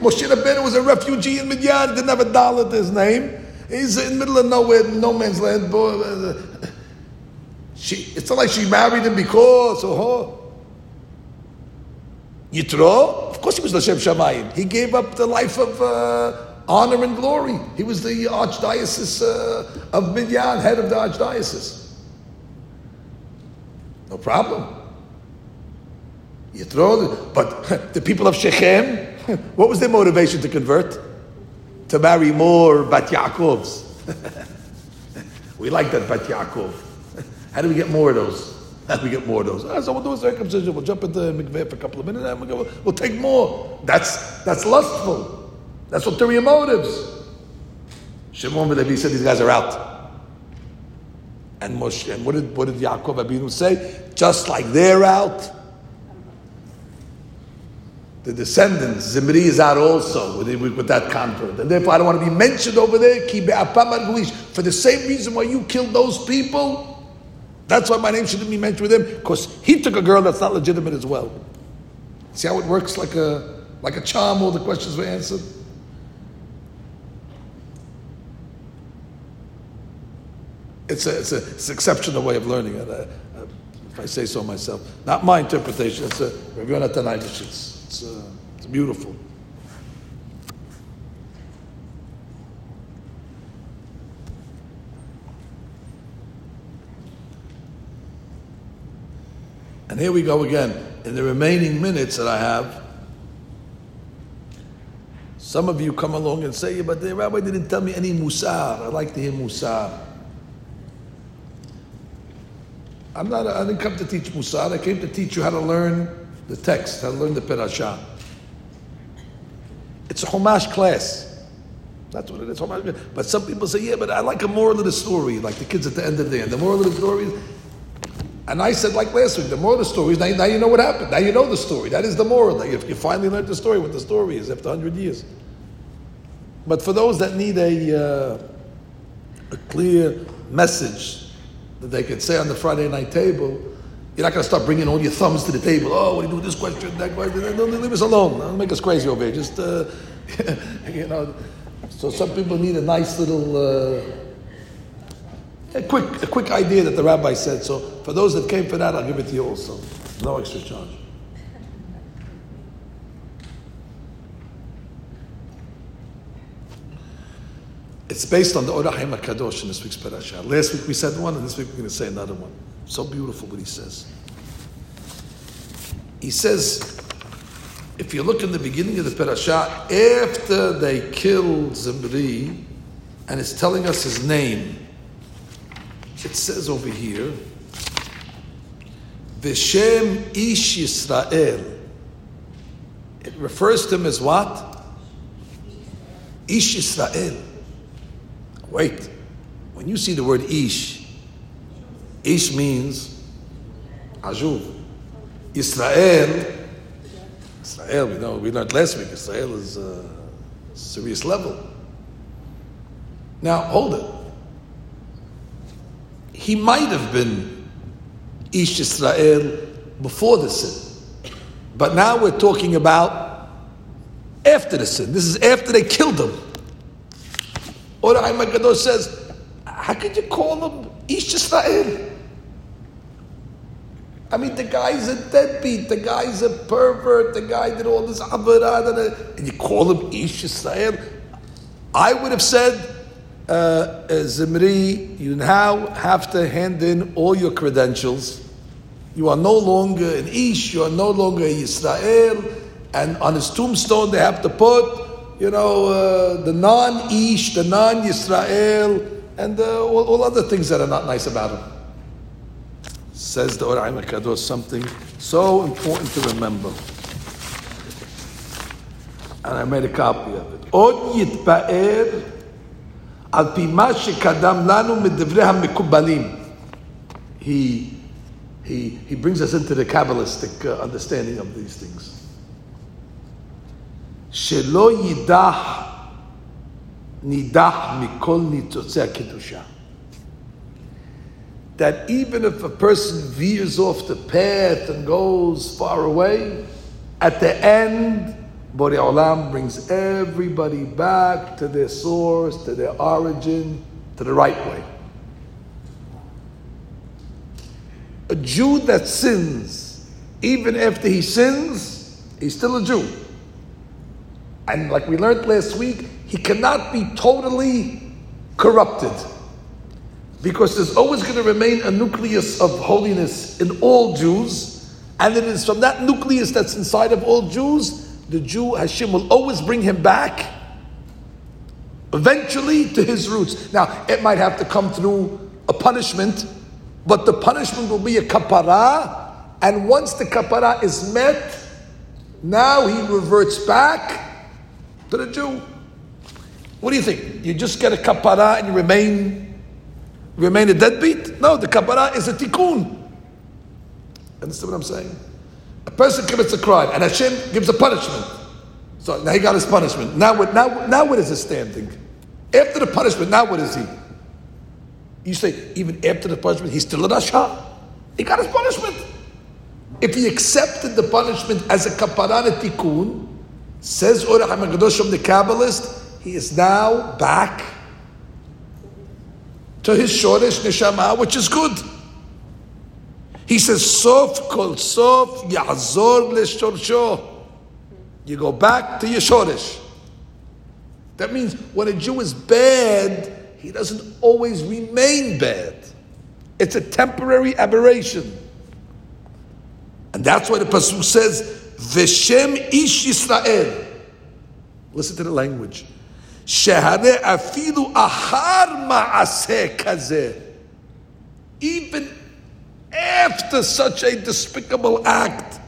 Moshe Rabbeinu was a refugee in Midian, didn't have a dollar to his name. He's in the middle of nowhere, no man's land. Uh, she, it's not like she married him because, oh, Yitro, course he was Lashem Shamayim. He gave up the life of uh, honor and glory. He was the archdiocese uh, of Midian, head of the archdiocese. No problem. Yitro, but <laughs> the people of Shechem, <laughs> what was their motivation to convert? To marry more Bat Yaakovs. <laughs> we like that Bat Yaakov. How do we get more of those? And we get more of those. Ah, so we'll do a circumcision. We'll jump into mikveh for a couple of minutes, and we'll, we'll take more. That's that's lustful. That's ulterior motives. Shimon ben Levi said these guys are out. And Moshe, and what did what did Yaakov Abinu say? Just like they're out, the descendants, Zimri is out also with, with, that convert. And therefore, I don't want to be mentioned over there. For the same reason why you killed those people, That's why my name shouldn't be mentioned with him, because he took a girl that's not legitimate as well. See how it works like a like a charm, all the questions were answered? It's, a, it's, a, it's an exceptional way of learning it, uh, uh, if I say so myself. Not my interpretation, it's a Rav Yonatan. It's, uh, it's beautiful. And here we go again. In the remaining minutes that I have, some of you come along and say, yeah, but the rabbi didn't tell me any musar. I like to hear musar. I'm not, I didn't come to teach musar. I came to teach you how to learn the text, how to learn the parasha. It's a Chumash class. That's what it is. But some people say, yeah, but I like a moral of the story, like the kids at the end of the day. And the moral of the story is and I said, like last week, the moral of the story is now, now you know what happened. Now you know the story. That is the moral. Like if you finally learned the story, what the story is after 100 years. But for those that need a, uh, a clear message that they could say on the Friday night table, you're not going to start bringing all your thumbs to the table. Oh, what do you do with this question, that question? Don't leave us alone. Don't make us crazy over here. Just, uh, <laughs> you know. So some people need a nice little. Uh, a quick, a quick idea that the rabbi said. So for those that came for that, I'll give it to you also. No extra charge. It's based on the Orah HaKadosh in this week's parasha. Last week we said one, and this week we're going to say another one. So beautiful what he says. He says, if you look in the beginning of the parasha, after they killed Zimri, and it's telling us his name, it says over here, Vishem Ish Yisrael. It refers to him as what? Ish Yisrael. Wait, when you see the word Ish, Ish means Ajuv. Israel, Israel, we know, we learned last week, Israel is a serious level. Now, hold it he might have been Ish Israel before the sin. But now we're talking about after the sin. This is after they killed him. Or Kadosh says, how could you call him Ish Israel? I mean, the guy's a deadbeat. The guy's a pervert. The guy did all this avarad, and uh, you call him Ish Israel. I would have said uh, Zimri, you now have to hand in all your credentials. You are no longer an Ish, you are no longer a Yisrael, and on his tombstone they have to put, you know, uh, the non-Ish, the non-Yisrael, and uh, all, all, other things that are not nice about him. Says the Oraim Kadosh something so important to remember. And I made a copy of it. על פי מה שקדם לנו מדברי המקובלים. He, he, he brings us into the Kabbalistic uh, understanding of these things. שלא יידח נידח מכל ניצוצי הקדושה. That even if a person veers off the path and goes far away, at the end Borei Olam brings everybody back to their source, to their origin, to the right way. A Jew that sins, even after he sins, he's still a Jew. And like we learned last week, he cannot be totally corrupted. Because there's always going to remain a nucleus of holiness in all Jews, and it is from that nucleus that's inside of all Jews the Jew, Hashem will always bring him back eventually to his roots. Now, it might have to come through a punishment, but the punishment will be a kapara, and once the kapara is met, now he reverts back to the Jew. What do you think? You just get a kapara and you remain remain a deadbeat? No, the kapara is a tikkun. Understand what I'm saying? A person commits a crime and Hashem gives a punishment. So now he got his punishment. Now what, now, now what is his standing? After the punishment, now what is he? You say, even after the punishment, he's still a Rasha. He got his punishment. If he accepted the punishment as a kaparan tikkun, says Orach HaMakadosh from the Kabbalist, he is now back to his shoresh neshama, which is good. He says, Sof kol sof ya'zor l'shorsho. You go back to your. That means when a Jew is bad, he doesn't always remain bad. It's a temporary aberration. And that's why the Pasuk says, Veshem ish Yisrael. Listen to the language. Shehare afilu ahar ma'aseh kazeh. Even after such a despicable act,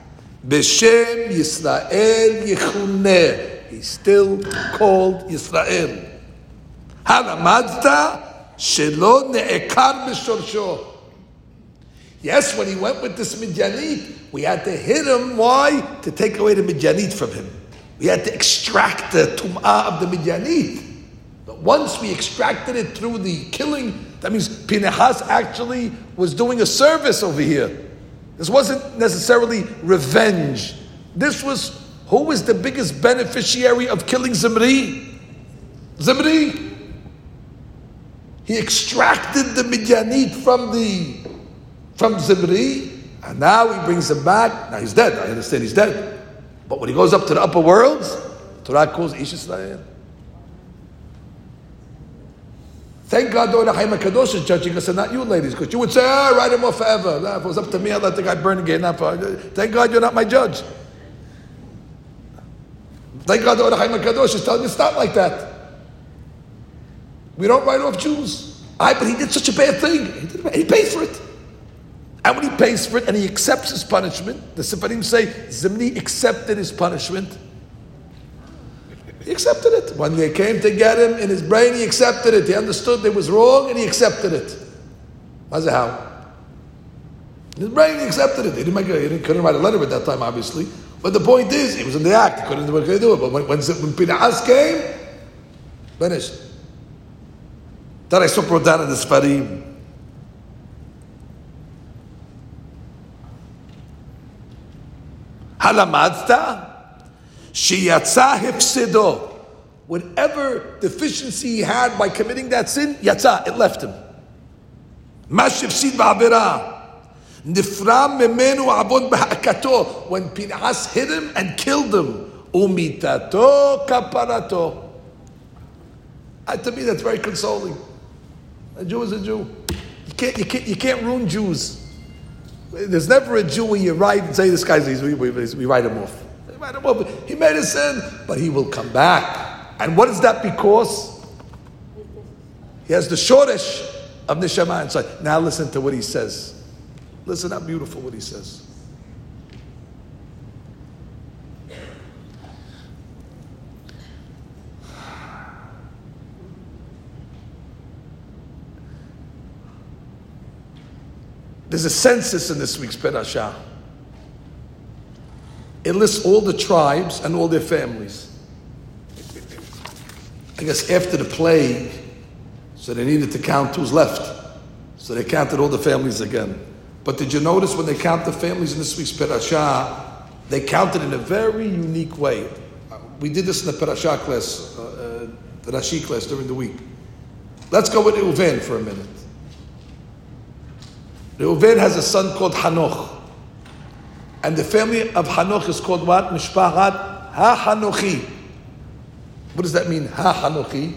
Beshem Yisrael Yechuneh. He's still called Yisrael. Halamadta shelo ne'ekar b'shorsho. Yes, when he went with this Midianit, we had to hit him. Why? To take away the Midianit from him. We had to extract the tum'ah of the Midianit. But once we extracted it through the killing, that means Pinehas actually was doing a service over here. This wasn't necessarily revenge. This was who was the biggest beneficiary of killing Zimri? Zimri. He extracted the Midianit from the from Zimri, and now he brings him back. Now he's dead. I understand he's dead. But when he goes up to the upper worlds, Torah calls Ish Israel. Thank God the Chaim Kadosh is judging us and not you ladies, because you would say, ah, write him off forever. If it was up to me, I'd let the guy burn again. Thank God you're not my judge. Thank God the Chaim Kadosh is telling you it's not like that. We don't write off Jews. I, but he did such a bad thing. He, did, he paid for it. And when he pays for it and he accepts his punishment, the Sifarim say Zimri accepted his punishment. He accepted it. When they came to get him in his brain, he accepted it. He understood it was wrong and he accepted it. How's it how? In his brain, he accepted it. He didn't make a, he couldn't write a letter at that time, obviously. But the point is, he was in the act. He couldn't, do it. But when, when, when Pinahas came, finished. That I saw brought down in the Sfarim. Halamadta sheyatza hefsedo. Whatever deficiency he had by committing that sin, yatza, it left him. Mashifsid ba'avera. Nifram memenu avon b'ha'akato. When Pinhas hit him and killed him. Umitato kaparato. To me, that's very consoling. A Jew is a Jew. You can't, you can't, you can't ruin Jews. There's never a Jew when you write and say this guy's we, we, we write him off. He made a sin, but he will come back. And what is that because? He has the shoresh of neshama inside. Now listen to what he says. Listen how beautiful what he says. There's a census in this week's Perashah. It lists all the tribes and all their families. I guess after the plague, so they needed to count who's left. So they counted all the families again. But did you notice when they count the families in this week's Perashah, they counted in a very unique way. We did this in the Perashah class, uh, uh, the Rashi class during the week. Let's go with Reuven for a minute. Reuven has a son called Hanoch. And the family of Hanoch is called what? Mishpahat Ha-Hanochi. What does that mean, Ha-Hanochi?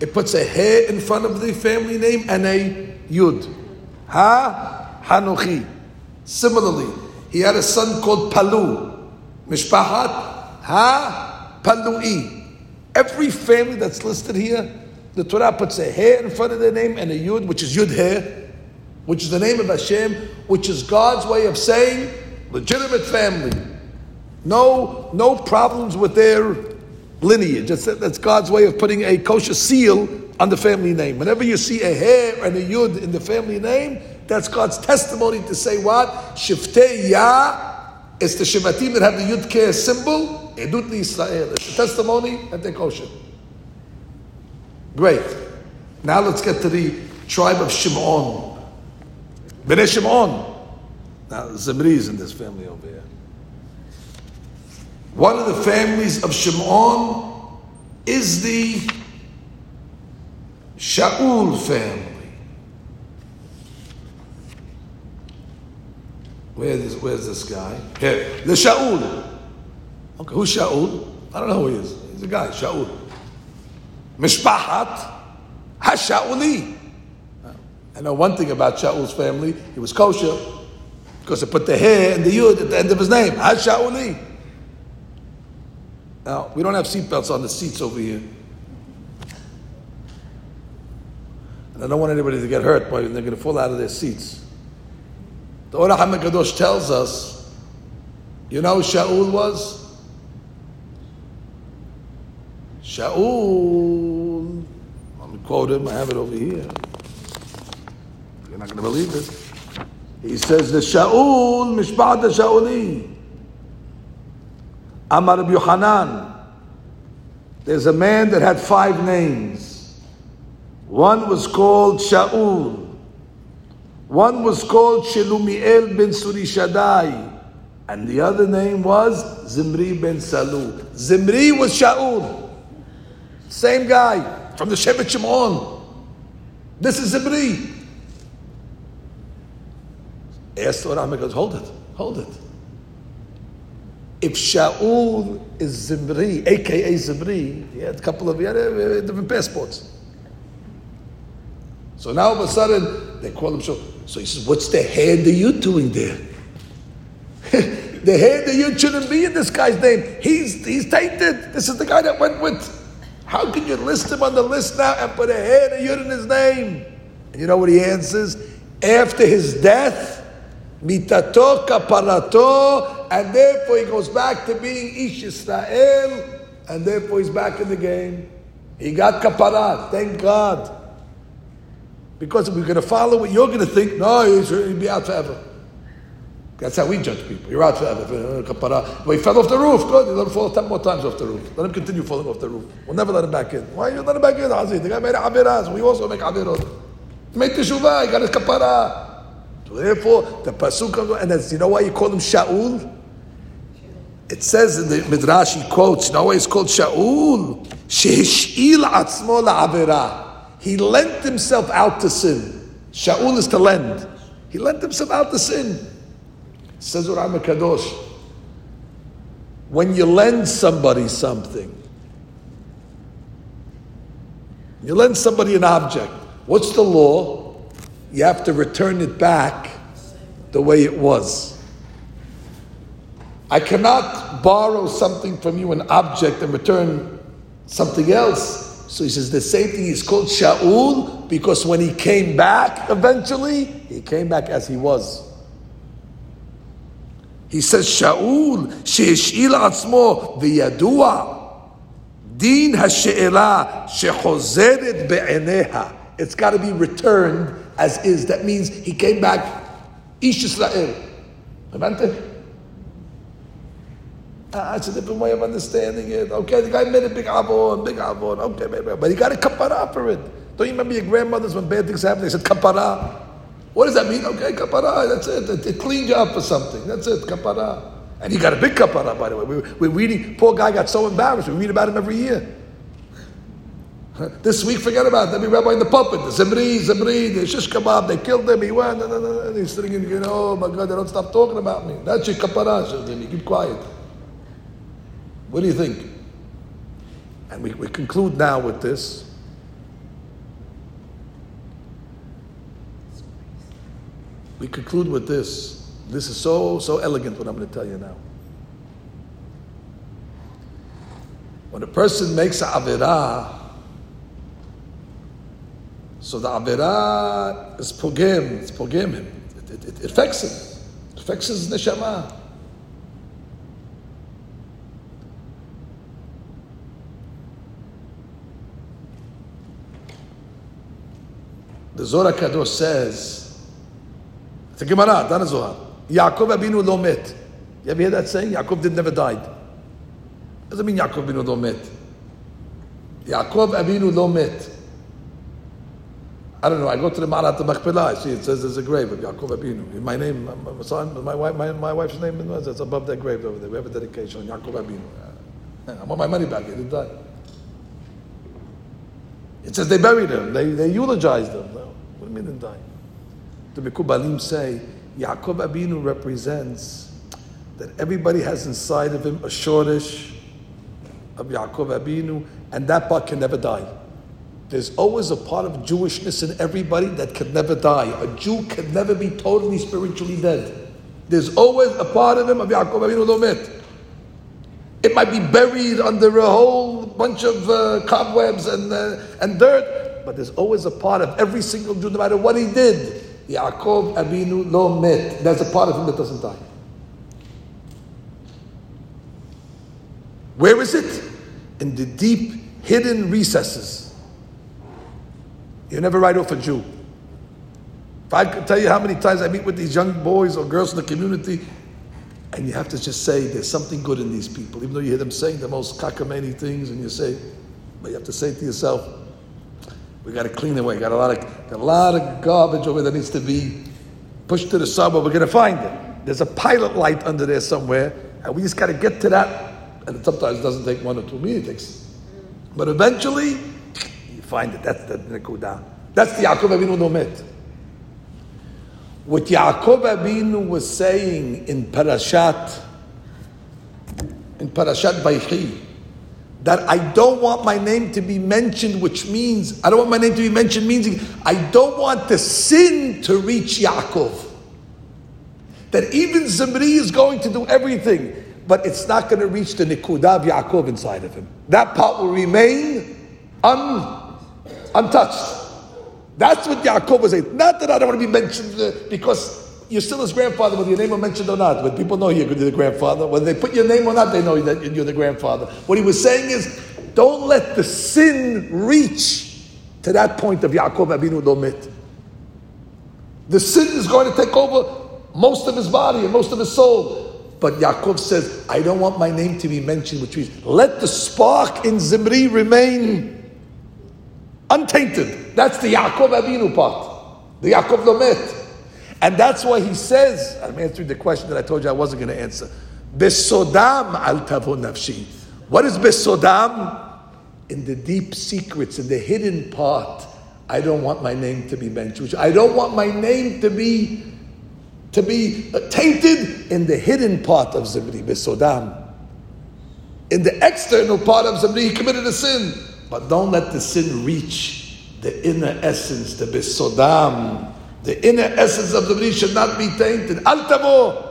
It puts a he in front of the family name and a yud. Ha-Hanochi. Similarly, he had a son called Palu. Mishpahat Ha-Palui. Every family that's listed here, the Torah puts a he in front of their name and a yud, which is yud he which is the name of Hashem, which is God's way of saying legitimate family. No, no problems with their lineage. That's, that's God's way of putting a kosher seal on the family name. Whenever you see a hair and a yud in the family name, that's God's testimony to say what? Shiftei Ya is the Shivatim that have the Yud Keh symbol, Edut Israel. It's a testimony that they're kosher. Great. Now let's get to the tribe of Shimon. Bnei Shimon. Now, is in this family over here. One of the families of Shimon is the Shaul family. Where is, where's this guy? Here, the Shaul. Okay, who's Shaul? I don't know who he is. He's a guy, Shaul. Mishpahat HaShauli. I know one thing about Shaul's family. He was kosher because they put the hair and the yud at the end of his name. HaShauli. Now, we don't have seatbelts on the seats over here. And I don't want anybody to get hurt by they're going to fall out of their seats. The Orah HaMekadosh tells us, you know who Shaul was? Shaul, let me quote him, I have it over here. You're not going to believe it. He says, the Shaul, Mishpat Shauli. Amar Yohanan. There's a man that had five names. One was called Shaul. One was called Shelumiel ben Surishadai. And the other name was Zimri ben Salu. Zimri was Shaul. Same guy from the Shevet Shimon. This is Zimri. Asked Torah, goes, hold it, hold it if Shaul is Zimri, aka Zimri, he had a couple of had uh, different passports. So now all of a sudden they call him Shaul. So he says, "What's the hand that you doing there? <laughs> the hand that you shouldn't be in this guy's name. He's he's tainted. This is the guy that went with. How can you list him on the list now and put a hand of you in his name?" And you know what he answers? After his death, mitato kaparato and therefore he goes back to being Ish Israel, and therefore he's back in the game. He got kaparat, thank God. Because if we're going to follow what you're going to think, no, he'll be out forever. That's how we judge people. You're out forever. Kapara. Well, he fell off the roof. Good. You let him fall ten more times off the roof. Let him continue falling off the roof. We'll never let him back in. Why you let him back in, Aziz? The guy made aviras. We also make avirot. He made teshuvah. He got his kapara. So therefore, the pasuk comes, and that's, you know why you call him Shaul? It says in the Midrash, he quotes, you know why he's called Shaul? Shehish'il atzmo la'avera. He lent himself out to sin. Shaul is to lend. He lent himself out to sin. Says Uram Kadosh. When you lend somebody something, you lend somebody an object. What's the law? You have to return it back the way it was. I cannot borrow something from you, an object, and return something else. So he says the same thing is called Shaul because when he came back eventually, he came back as he was. He says Shaul she'eshil atzmo v'yadua din ha'she'ela she'chozeret be'eneha. It's got to be returned as is. That means he came back Ish Yisrael. Ah, it's a different way of understanding it. Okay, the guy made a big avon, big avon. Okay, but he got a kapara for it. Don't you remember your grandmothers when bad things happened? They said kapara. What does that mean? Okay, kapara. That's it. It, it cleaned you up for something. That's it. Kapara. And he got a big kapara, by the way. We, we're reading. Poor guy got so embarrassed. We read about him every year. This week, forget about it. Every rabbi in the pulpit, the Zimri, Zimri, the shish kebab, they killed him. He went, and he's sitting in, you know, oh my God, they don't stop talking about me. That's your kapara. So then you keep quiet. What do you think? And we, we conclude now with this. We conclude with this. This is so, so elegant what I'm going to tell you now. When a person makes a avirah, so the avirah is pogem, it's pogem him. It, it, it, affects him. It affects his neshama. The Zohar Kadosh says, it's a Gemara, not Zohar. Yaakov Abinu lo met. You ever hear that saying? Yaakov did never died. Does it mean Yaakov Abinu lo met? Yaakov Abinu lo met. I don't know. I go to the Marat Machpelah. I see it says there's a grave of Yaakov Abinu. My name, my son, my wife, my, my wife's name is it's above that grave over there. We have a dedication on Yaakov Abinu. I want my money back. He didn't die. It says they buried him. They, they eulogized him. No. What do you mean didn't die? The Mekubalim say Yaakov Abinu represents that everybody has inside of him a shoresh of Yaakov Abinu, and that part can never die. There's always a part of Jewishness in everybody that can never die. A Jew can never be totally spiritually dead. There's always a part of him of Yaakov Avinu Lomit. It might be buried under a whole bunch of uh, cobwebs and, uh, and dirt, but there's always a part of every single Jew, no matter what he did. Yaakov Avinu Lomit. There's a part of him that doesn't die. Where is it? In the deep, hidden recesses you never write off a Jew. If I could tell you how many times I meet with these young boys or girls in the community, and you have to just say there's something good in these people, even though you hear them saying the most cockamamie things, and you say, but you have to say to yourself, we got to clean away. Got a lot of got a lot of garbage over there that needs to be pushed to the side, but we're going to find it. There's a pilot light under there somewhere, and we just got to get to that. And sometimes it doesn't take one or two minutes, but eventually find it. That's the Nekuda. That's the Yaakov Avinu Lomet. What Yaakov Avinu was saying in Parashat, in Parashat Vayechi, that I don't want my name to be mentioned, which means, I don't want my name to be mentioned, means I don't want the sin to reach Yaakov. That even Zimri is going to do everything, but it's not going to reach the Nikudah of Yaakov inside of him. That part will remain un untouched. That's what Yaakov was saying. Not that I don't want to be mentioned uh, because you're still his grandfather, whether your name was mentioned or not. When people know you're the grandfather, whether they put your name or not, they know that you're the grandfather. What he was saying is, don't let the sin reach to that point of Yaakov Abinu Lomit. The sin is going to take over most of his body and most of his soul. But Yaakov says, I don't want my name to be mentioned, which means let the spark in Zimri remain untainted. That's the Yaakov Avinu part, the Yaakov Lomet. And that's why he says, I'm answering the question that I told you I wasn't going to answer. Besodam al tavo nafshi. What is besodam? In the deep secrets, in the hidden part, I don't want my name to be mentioned. I don't want my name to be to be uh, tainted in the hidden part of Zimri, besodam. In the external part of Zimri, he committed a sin. But don't let the sin reach the inner essence, the besodam. The inner essence of the bri should not be tainted. Altamo.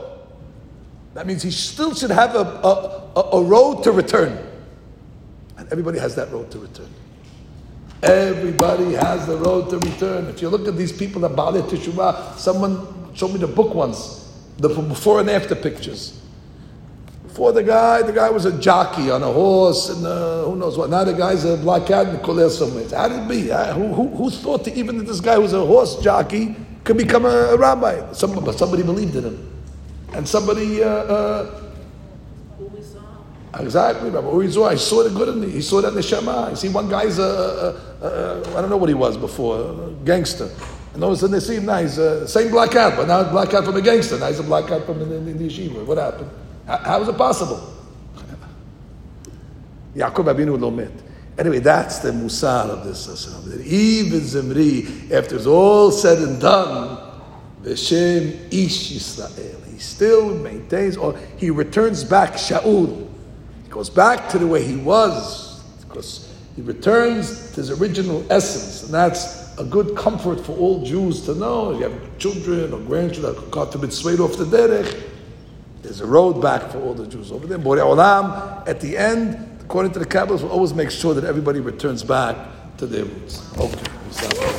That means he still should have a, a, a, road to return. And everybody has that road to return. Everybody has the road to return. If you look at these people that Baalei Teshuvah, someone showed me the book once, the before and after pictures. For the guy, the guy was a jockey on a horse, and uh, who knows what. Now the guy's a black cat in Kolel somewhere. How did it be? Uh, who, who, who, thought that even that this guy was a horse jockey could become a, a rabbi? Some, somebody believed in him, and somebody. Uh, uh, Exactly, Rabbi Zohar. I saw the good in me. He saw that in the Shema. You see, one guy's a, a, a, I don't know what he was before, a gangster. And all of a sudden they see him now. He's a same black hat, but now black hat from a gangster. Now he's a black hat from in, in the yeshiva. What happened? How is it possible? Yaakov Abinu Lomet. Anyway, that's the musar of this. That even Zimri, after it's all said and done, Veshem Ish Yisrael, he still maintains, or he returns back Shaul. He goes back to the way he was, because he returns to his original essence, and that's a good comfort for all Jews to know. If You have children or grandchildren to be swayed off the derech. There's a road back for all the Jews over there. Borei Olam, at the end, according to the Kabbalists, will always make sure that everybody returns back to their roots. Okay.